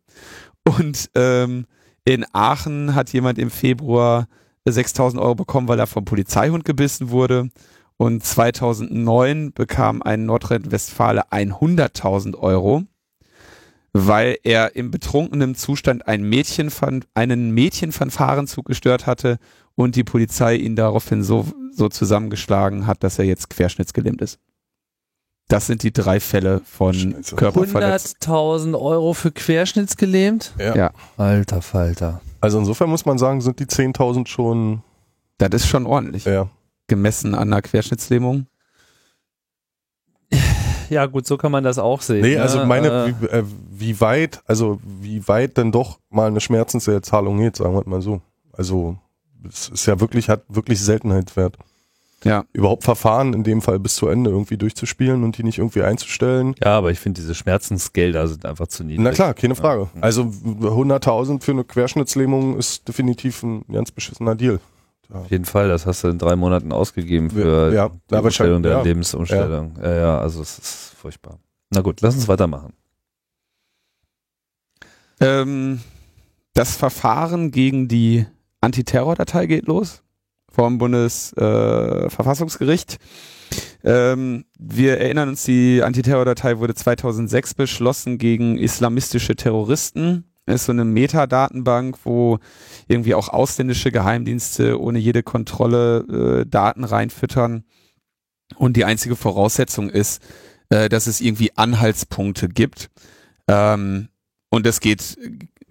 Und ähm, in Aachen hat jemand im Februar 6000 Euro bekommen, weil er vom Polizeihund gebissen wurde. Und 2009 bekam ein Nordrhein-Westfale 100.000 Euro, weil er im betrunkenen Zustand ein Mädchen einen Mädchenfanfarenzug gestört hatte und die Polizei ihn daraufhin so, so zusammengeschlagen hat, dass er jetzt querschnittsgelähmt ist. Das sind die drei Fälle von. Körperverletzung. 100.000 Euro für querschnittsgelähmt? Ja. Ja. Alter Falter. Also insofern muss man sagen, sind die 10.000 schon, Das ist schon ordentlich. ja. Gemessen an einer Querschnittslähmung. Ja gut, so kann man das auch sehen. Nee, ne? also meine, Äh, wie, äh, wie weit, also wie weit denn doch mal eine Schmerzenszahlung geht, sagen wir mal so. Also es ist ja wirklich, hat wirklich Seltenheitswert. Ja. Überhaupt Verfahren in dem Fall bis zu Ende irgendwie durchzuspielen und die nicht irgendwie einzustellen. ja, aber ich finde diese Schmerzensgelder sind einfach zu niedrig. Na klar, keine Frage. Also 100.000 für eine Querschnittslähmung ist definitiv ein ganz beschissener Deal. Auf jeden Fall, das hast du in drei Monaten ausgegeben für Ja, die Umstellung der ja. Lebensumstellung. Ja. ja, also es ist furchtbar. Na gut, lass uns weitermachen. Ähm, das Verfahren gegen die Antiterrordatei geht los vom Bundesverfassungsgericht. Äh, ähm, wir erinnern uns, die Antiterrordatei wurde 2006 beschlossen gegen islamistische Terroristen. Ist so eine Metadatenbank, wo irgendwie auch ausländische Geheimdienste ohne jede Kontrolle äh, Daten reinfüttern. Und die einzige Voraussetzung ist, äh, dass es irgendwie Anhaltspunkte gibt. Ähm, und es geht,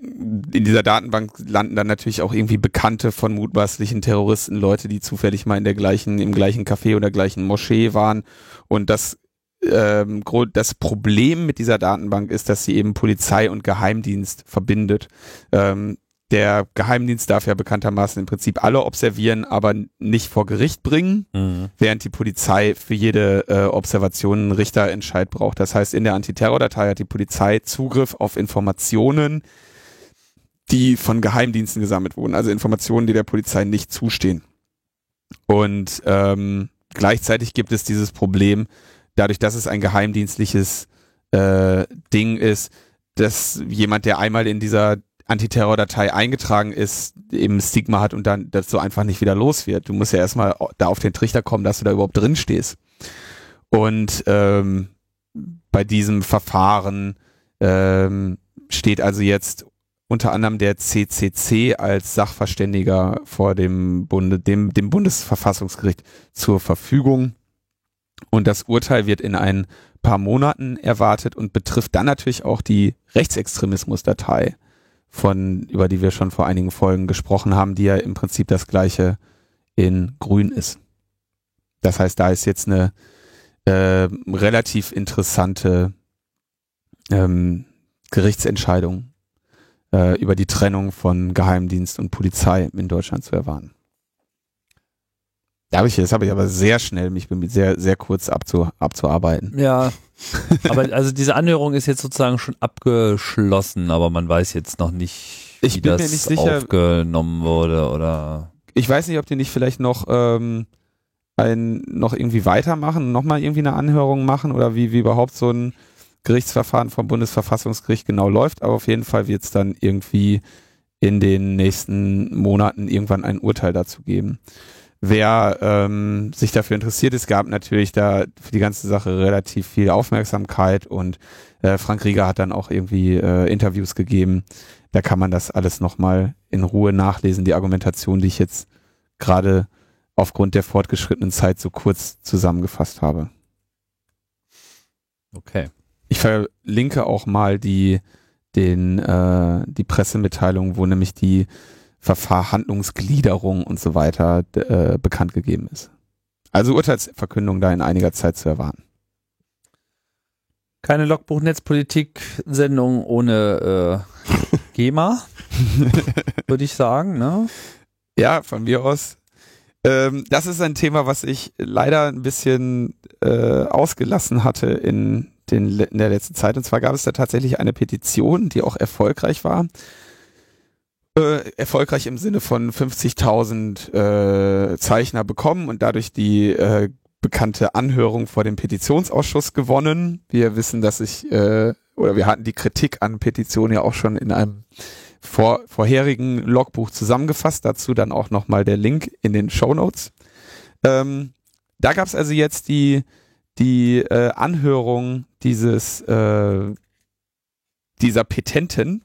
in dieser Datenbank landen dann natürlich auch irgendwie Bekannte von mutmaßlichen Terroristen, Leute, die zufällig mal in der gleichen, im gleichen Café oder gleichen Moschee waren. Und das, ähm, das Problem mit dieser Datenbank ist, dass sie eben Polizei und Geheimdienst verbindet. Ähm, der Geheimdienst darf ja bekanntermaßen im Prinzip alle observieren, aber nicht vor Gericht bringen während die Polizei für jede äh, Observation einen Richterentscheid braucht. Das heißt, in der Antiterrordatei hat die Polizei Zugriff auf Informationen, die von Geheimdiensten gesammelt wurden, also Informationen, die der Polizei nicht zustehen. Und ähm, gleichzeitig gibt es dieses Problem, dadurch, dass es ein geheimdienstliches äh, Ding ist, dass jemand, der einmal in dieser Antiterrordatei eingetragen ist, eben Stigma hat und dann das so einfach nicht wieder los wird. Du musst ja erstmal da auf den Trichter kommen, dass du da überhaupt drin stehst. Und ähm, bei diesem Verfahren ähm, steht also jetzt unter anderem der CCC als Sachverständiger vor dem, Bunde, dem, dem Bundesverfassungsgericht zur Verfügung. Und das Urteil wird in ein paar Monaten erwartet und betrifft dann natürlich auch die Rechtsextremismusdatei von, über die wir schon vor einigen Folgen gesprochen haben, die ja im Prinzip das gleiche in grün ist. Das heißt, da ist jetzt eine äh, relativ interessante ähm, Gerichtsentscheidung äh, über die Trennung von Geheimdienst und Polizei in Deutschland zu erwarten. Da habe ich, das habe ich aber sehr schnell mich bemüht, sehr, sehr kurz abzu, abzuarbeiten. Ja. aber also diese Anhörung ist jetzt sozusagen schon abgeschlossen, aber man weiß jetzt noch nicht, Ich wie das nicht sicher- aufgenommen wurde oder. Ich weiß nicht, ob die nicht vielleicht noch ähm, ein, noch irgendwie weitermachen, nochmal irgendwie eine Anhörung machen oder wie, wie überhaupt so ein Gerichtsverfahren vom Bundesverfassungsgericht genau läuft, aber auf jeden Fall wird es dann irgendwie in den nächsten Monaten irgendwann ein Urteil dazu geben. Wer ähm, sich dafür interessiert, es gab natürlich da für die ganze Sache relativ viel Aufmerksamkeit und äh, Frank Rieger hat dann auch irgendwie äh, Interviews gegeben. Da kann man das alles nochmal in Ruhe nachlesen, die Argumentation, die ich jetzt gerade aufgrund der fortgeschrittenen Zeit so kurz zusammengefasst habe. Okay. Ich verlinke auch mal die, den, äh, die Pressemitteilung, wo nämlich die Verhandlungsgliederung und so weiter äh, bekannt gegeben ist. Also Urteilsverkündung da in einiger Zeit zu erwarten. Keine Logbuch-Netzpolitik-Sendung ohne äh, GEMA, würde ich sagen. Ne? Ja, von mir aus. Ähm, das ist ein Thema, was ich leider ein bisschen äh, ausgelassen hatte in, den, in der letzten Zeit. Und zwar gab es da tatsächlich eine Petition, die auch erfolgreich war. Äh, erfolgreich im Sinne von 50.000 äh, Zeichner bekommen und dadurch die äh, bekannte Anhörung vor dem Petitionsausschuss gewonnen. Wir wissen, dass ich, äh, oder wir hatten die Kritik an Petitionen ja auch schon in einem vor, vorherigen Logbuch zusammengefasst. Dazu dann auch nochmal der Link in den Show Notes. Ähm, da gab es also jetzt die, die äh, Anhörung dieses äh, dieser Petenten,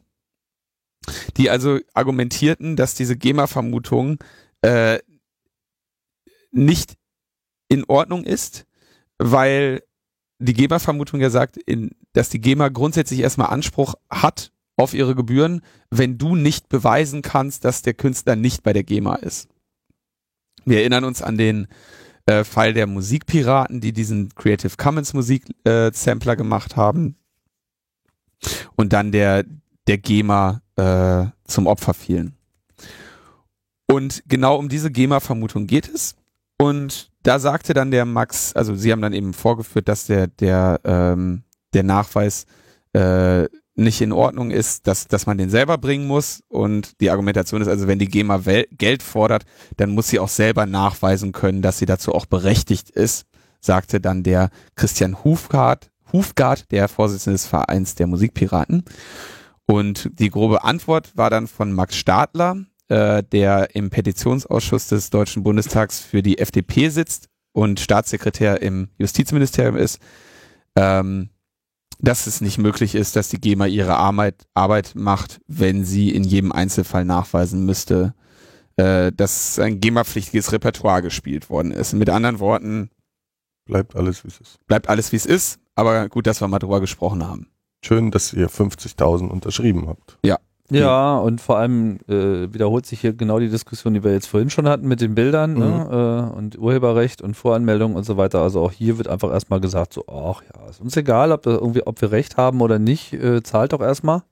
die also argumentierten, dass diese GEMA-Vermutung äh, nicht in Ordnung ist, weil die GEMA-Vermutung ja sagt, in, dass die GEMA grundsätzlich erstmal Anspruch hat auf ihre Gebühren, wenn du nicht beweisen kannst, dass der Künstler nicht bei der GEMA ist. Wir erinnern uns an den äh, Fall der Musikpiraten, die diesen Creative Commons Musik äh, gemacht haben und dann der der GEMA äh, zum Opfer fielen. Und genau um diese GEMA-Vermutung geht es. Und da sagte dann der Max, also sie haben dann eben vorgeführt, dass der der ähm, der Nachweis äh, nicht in Ordnung ist, dass, dass man den selber bringen muss. Und die Argumentation ist also, wenn die GEMA Geld fordert, dann muss sie auch selber nachweisen können, dass sie dazu auch berechtigt ist, sagte dann der Christian Hufgard, Hufgard, der Vorsitzende des Vereins der Musikpiraten. Und die grobe Antwort war dann von Max Stadler, äh, der im Petitionsausschuss des Deutschen Bundestags für die FDP sitzt und Staatssekretär im Justizministerium ist. Ähm, dass es nicht möglich ist, dass die GEMA ihre Arbeit, Arbeit macht, wenn sie in jedem Einzelfall nachweisen müsste, äh, dass ein GEMA-pflichtiges Repertoire gespielt worden ist. Mit anderen Worten, bleibt alles wie es ist. Bleibt alles wie es ist, aber gut, dass wir mal drüber gesprochen haben. Schön, dass ihr 50.000 unterschrieben habt. Ja, ja, und vor allem äh, wiederholt sich hier genau die Diskussion, die wir jetzt vorhin schon hatten mit den Bildern ne? mhm. ne? äh, und Urheberrecht und Voranmeldung und so weiter. Also auch hier wird einfach erstmal gesagt, so, ach ja, ist uns egal, ob, das irgendwie, ob wir Recht haben oder nicht, äh, zahlt doch erstmal.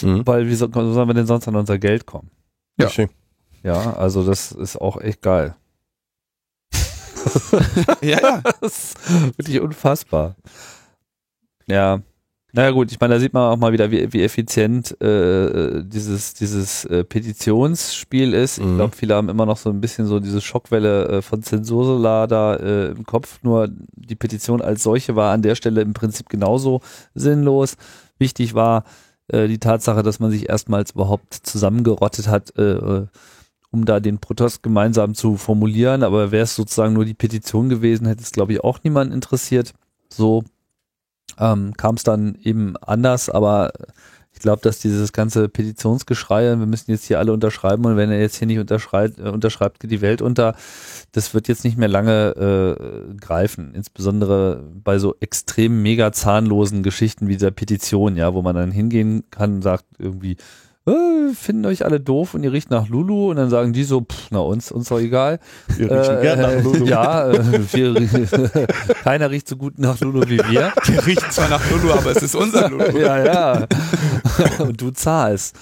Mhm. Weil wie, so, sollen wir denn sonst an unser Geld kommen? Ja. Ja, also das ist auch echt geil. ja, ja. Das ist wirklich unfassbar. Ja, naja gut, ich meine, da sieht man auch mal wieder, wie, wie effizient äh, dieses, dieses äh, Petitionsspiel ist. Mhm. Ich glaube, viele haben immer noch so ein bisschen so diese Schockwelle äh, von Zensursula da äh, im Kopf. Nur die Petition als solche war an der Stelle im Prinzip genauso sinnlos. Wichtig war äh, die Tatsache, dass man sich erstmals überhaupt zusammengerottet hat, äh, äh um da den Protest gemeinsam zu formulieren. Aber wäre es sozusagen nur die Petition gewesen, hätte es, glaube ich, auch niemand interessiert. So ähm, kam es dann eben anders, aber ich glaube, dass dieses ganze Petitionsgeschrei, wir müssen jetzt hier alle unterschreiben und wenn er jetzt hier nicht unterschreibt, äh, unterschreibt geht die Welt unter, das wird jetzt nicht mehr lange äh, greifen. Insbesondere bei so extrem mega zahnlosen Geschichten wie dieser Petition, ja, wo man dann hingehen kann und sagt irgendwie, äh, finden euch alle doof und ihr riecht nach Lulu und dann sagen die so, pff, na uns, uns doch egal. Wir riechen äh, gerne nach Lulu. Ja, äh, wir, keiner riecht so gut nach Lulu wie wir. Wir riechen zwar nach Lulu, aber es ist unser Lulu. ja, ja. Und du zahlst.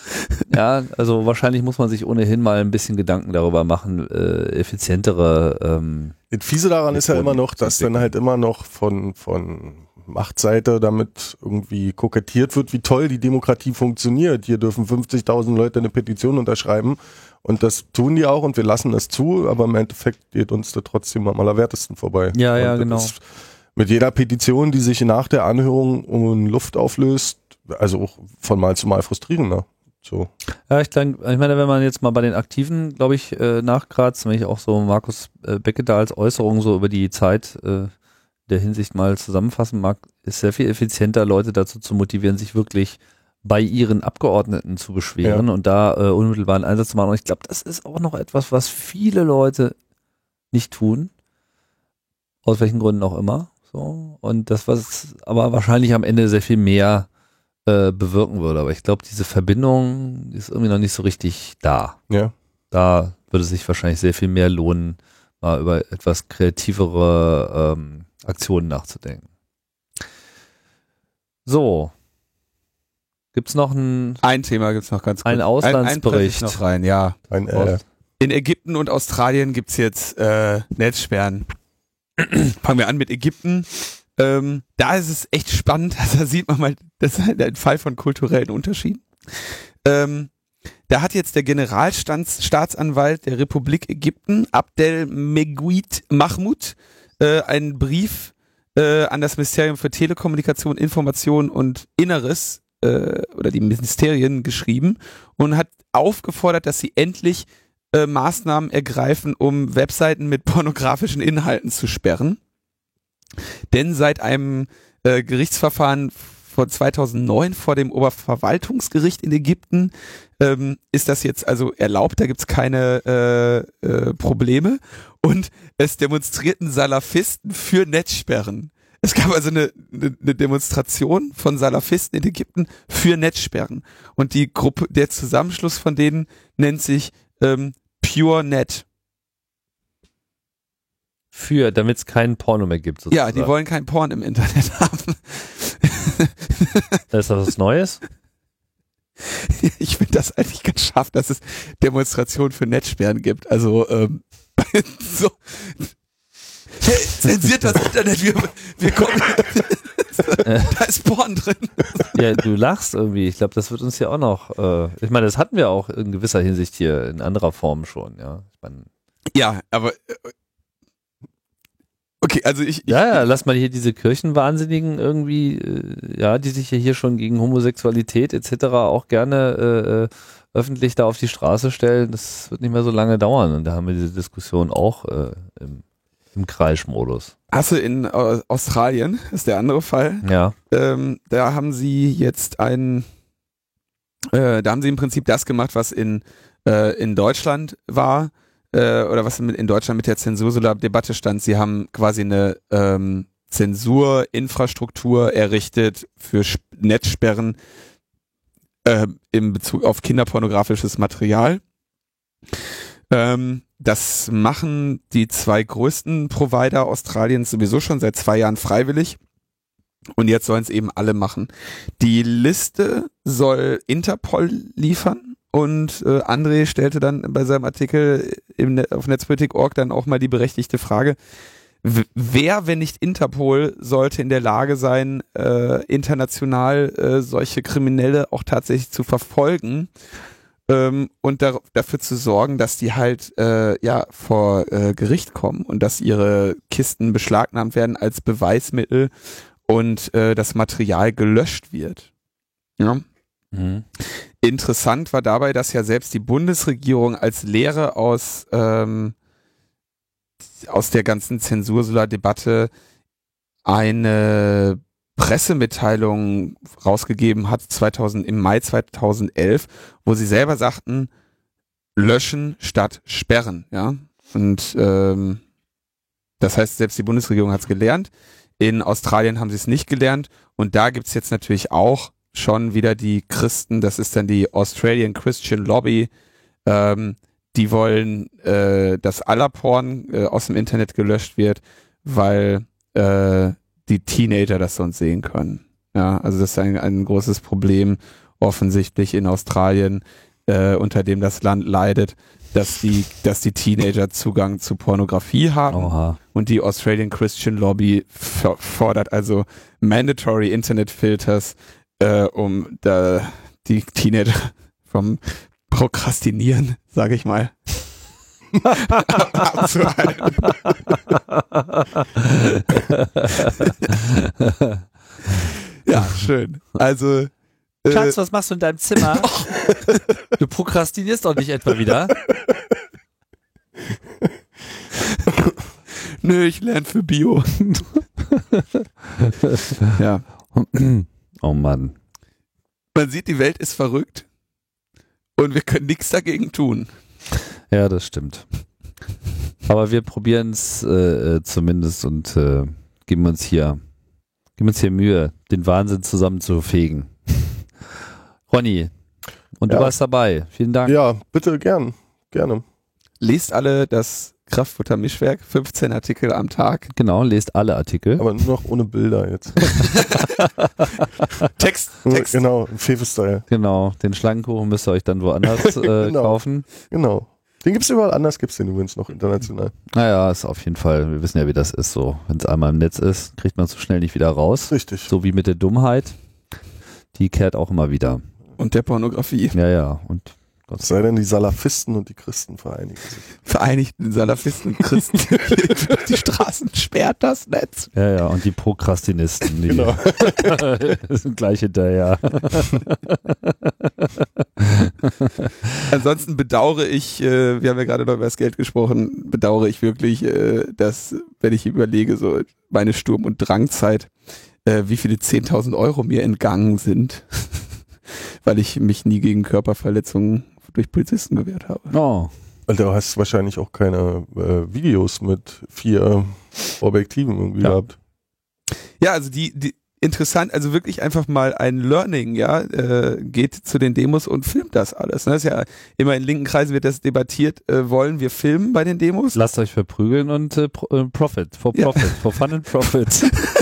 Ja, also wahrscheinlich muss man sich ohnehin mal ein bisschen Gedanken darüber machen, äh, effizientere ähm, Das Fiese daran ist ja immer noch, dass dann halt immer noch von, von Machtseite damit irgendwie kokettiert wird, wie toll die Demokratie funktioniert. Hier dürfen 50.000 Leute eine Petition unterschreiben und das tun die auch und wir lassen es zu, aber im Endeffekt geht uns da trotzdem am allerwertesten vorbei. Ja, ja, genau. Mit jeder Petition, die sich nach der Anhörung in Luft auflöst, also auch von Mal zu Mal frustrierender. So. Ja, ich, denk, ich meine, wenn man jetzt mal bei den Aktiven, glaube ich, äh, nachkratzt, wenn ich auch so Markus äh, Becke da als Äußerung so über die Zeit äh, der Hinsicht mal zusammenfassen mag, ist sehr viel effizienter, Leute dazu zu motivieren, sich wirklich bei ihren Abgeordneten zu beschweren ja. und da äh, unmittelbaren Einsatz zu machen. Und ich glaube, das ist auch noch etwas, was viele Leute nicht tun. Aus welchen Gründen auch immer. So. Und das, was aber wahrscheinlich am Ende sehr viel mehr äh, bewirken würde. Aber ich glaube, diese Verbindung ist irgendwie noch nicht so richtig da. Ja. Da würde sich wahrscheinlich sehr viel mehr lohnen, mal über etwas kreativere ähm, Aktionen nachzudenken. So. Gibt's noch ein, Ein Thema gibt's noch ganz kurz. Ein Auslandsbericht. Ein, ein noch rein, ja. Ein, äh, In Ägypten und Australien gibt's jetzt äh, Netzsperren. Fangen wir an mit Ägypten. Ähm, da ist es echt spannend. Da sieht man mal, das ist halt ein Fall von kulturellen Unterschieden. Ähm, da hat jetzt der Generalstaatsanwalt der Republik Ägypten, Abdel Meguid Mahmoud, äh, einen Brief äh, an das Ministerium für Telekommunikation, Information und Inneres äh, oder die Ministerien geschrieben und hat aufgefordert, dass sie endlich äh, Maßnahmen ergreifen, um Webseiten mit pornografischen Inhalten zu sperren. Denn seit einem äh, Gerichtsverfahren von 2009 vor dem Oberverwaltungsgericht in Ägypten ähm, ist das jetzt also erlaubt, da gibt's keine äh, äh, Probleme und es demonstrierten Salafisten für Netzsperren. Es gab also eine, eine, eine Demonstration von Salafisten in Ägypten für Netzsperren und die Gruppe, der Zusammenschluss von denen nennt sich ähm, Pure Net. für, damit es keinen Porno mehr gibt. Ja, sozusagen. die wollen kein Porn im Internet haben. Das ist das was Neues? ich finde das eigentlich ganz scharf, dass es Demonstrationen für Netzsperren gibt. Also ähm, so. Hey, zensiert das Internet, wir, wir kommen. da ist Porn drin. Ja, du lachst irgendwie. Ich glaube, das wird uns ja auch noch. Äh, ich meine, das hatten wir auch in gewisser Hinsicht hier in anderer Form schon. Ja, ich meine, Ja, aber äh, okay, also ich, ich ja, ja, lass mal hier diese Kirchenwahnsinnigen irgendwie, äh, ja, die sich ja hier schon gegen Homosexualität etc. auch gerne äh, äh, öffentlich da auf die Straße stellen. Das wird nicht mehr so lange dauern. Und da haben wir diese Diskussion auch äh, im, im Kreischmodus. du in äh, Australien, ist der andere Fall. Ja. ähm, da haben sie jetzt ein, äh, da haben sie im Prinzip das gemacht, was in, in Deutschland war, äh, oder was in Deutschland mit der Zensurdebatte stand. Sie haben quasi eine ähm, Zensurinfrastruktur errichtet für Sp Netzsperren äh, in Bezug auf kinderpornografisches Material. Ähm, das machen die zwei größten Provider Australiens sowieso schon seit zwei Jahren freiwillig. Und jetzt sollen es eben alle machen. Die Liste soll Interpol liefern und äh, André stellte dann bei seinem Artikel im, Ne- auf Netzpolitik.org dann auch mal die berechtigte Frage, wer, wenn nicht Interpol, sollte in der Lage sein, äh, international äh, solche Kriminelle auch tatsächlich zu verfolgen ähm, und dar dafür zu sorgen, dass die halt äh, ja vor äh, Gericht kommen und dass ihre Kisten beschlagnahmt werden als Beweismittel und äh, das Material gelöscht wird. Ja. Mhm. Interessant war dabei, dass ja selbst die Bundesregierung als Lehre aus, ähm, aus der ganzen Zensursula-Debatte eine Pressemitteilung rausgegeben hat 2000, im Mai 2011, wo sie selber sagten, löschen statt sperren. Ja? Und ähm, das heißt, selbst die Bundesregierung hat es gelernt. In Australien haben sie es nicht gelernt. Und da gibt's jetzt natürlich auch schon wieder die Christen, das ist dann die Australian Christian Lobby, ähm, die wollen, äh, dass aller Porn äh, aus dem Internet gelöscht wird, weil äh, die Teenager das sonst sehen können. Ja, also das ist ein, ein großes Problem offensichtlich in Australien, äh, unter dem das Land leidet, dass die, dass die Teenager Zugang zu Pornografie haben. Oha. Und die Australian Christian Lobby for- fordert also mandatory Internet Filters, äh, um da die Teenager vom Prokrastinieren, sage ich mal, abzuhalten. ja, schön. Also äh, Schatz, was machst du in deinem Zimmer? du prokrastinierst doch nicht etwa wieder. nö, ich lerne für Bio. ja. Oh Mann. Man sieht, die Welt ist verrückt und wir können nichts dagegen tun. Ja, das stimmt. Aber wir probieren es äh, äh, zumindest und äh, geben uns hier, geben uns hier Mühe, den Wahnsinn zusammenzufegen. Ronny, und du Ja. warst dabei. Vielen Dank. Ja, bitte gern. Gerne. Lest alle das Kraftfutter-Mischwerk, 15 Artikel am Tag. Genau, lest alle Artikel. Aber nur noch ohne Bilder jetzt. Text, Text. Genau, Fefe-Style. Genau, den Schlangenkuchen müsst ihr euch dann woanders äh, Genau. kaufen. Genau. Den gibt's überall anders, gibt's den übrigens noch international. Naja, ist auf jeden Fall, wir wissen ja, wie das ist so. Wenn es einmal im Netz ist, kriegt man es so schnell nicht wieder raus. Richtig. So wie mit der Dummheit. Die kehrt auch immer wieder. Und der Pornografie. Ja, ja. Und Gott sei denn, die Salafisten und die Christen vereinigen sich. Vereinigten Salafisten und Christen. die Straßen sperrt das Netz. Ja, ja, und die Prokrastinisten, die Genau. sind gleich hinterher. Ansonsten bedauere ich, äh, wir haben ja gerade noch über das Geld gesprochen, bedauere ich wirklich, äh, dass, wenn ich überlege, so meine Sturm- und Drangzeit, äh, wie viele 10.000 Euro mir entgangen sind, weil ich mich nie gegen Körperverletzungen durch Polizisten gewehrt habe. Oh, Und du hast wahrscheinlich auch keine äh, Videos mit vier Objektiven irgendwie Ja. gehabt. Ja, also die, die interessant, also wirklich einfach mal ein Learning, ja, äh, geht zu den Demos und filmt das alles. ne? Das ist ja immer in linken Kreisen wird das debattiert, äh, wollen wir filmen bei den Demos? lasst euch verprügeln und äh, äh, Profit, for Ja. Profit, for Fun and Profit.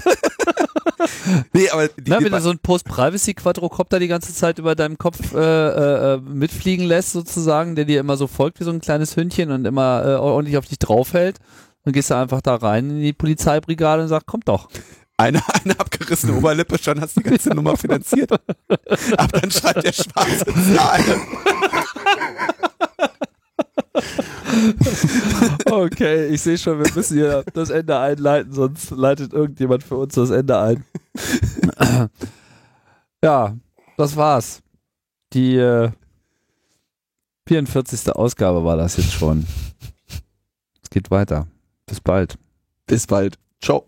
Nee, aber die, Na, wenn du so einen Post-Privacy-Quadrocopter die ganze Zeit über deinem Kopf äh, äh, äh, mitfliegen lässt, sozusagen, der dir immer so folgt wie so ein kleines Hündchen und immer äh, ordentlich auf dich draufhält, dann gehst du einfach da rein in die Polizeibrigade und sagst, komm doch. eine, eine abgerissene Oberlippe, schon hast du die ganze Nummer finanziert. Aber dann schreibt der schwarze Zahl. Okay, ich sehe schon, wir müssen hier das Ende einleiten, sonst leitet irgendjemand für uns das Ende ein. ja, das war's. Die äh, 44. Ausgabe war das jetzt schon. Es geht weiter. Bis bald. Bis bald. Ciao.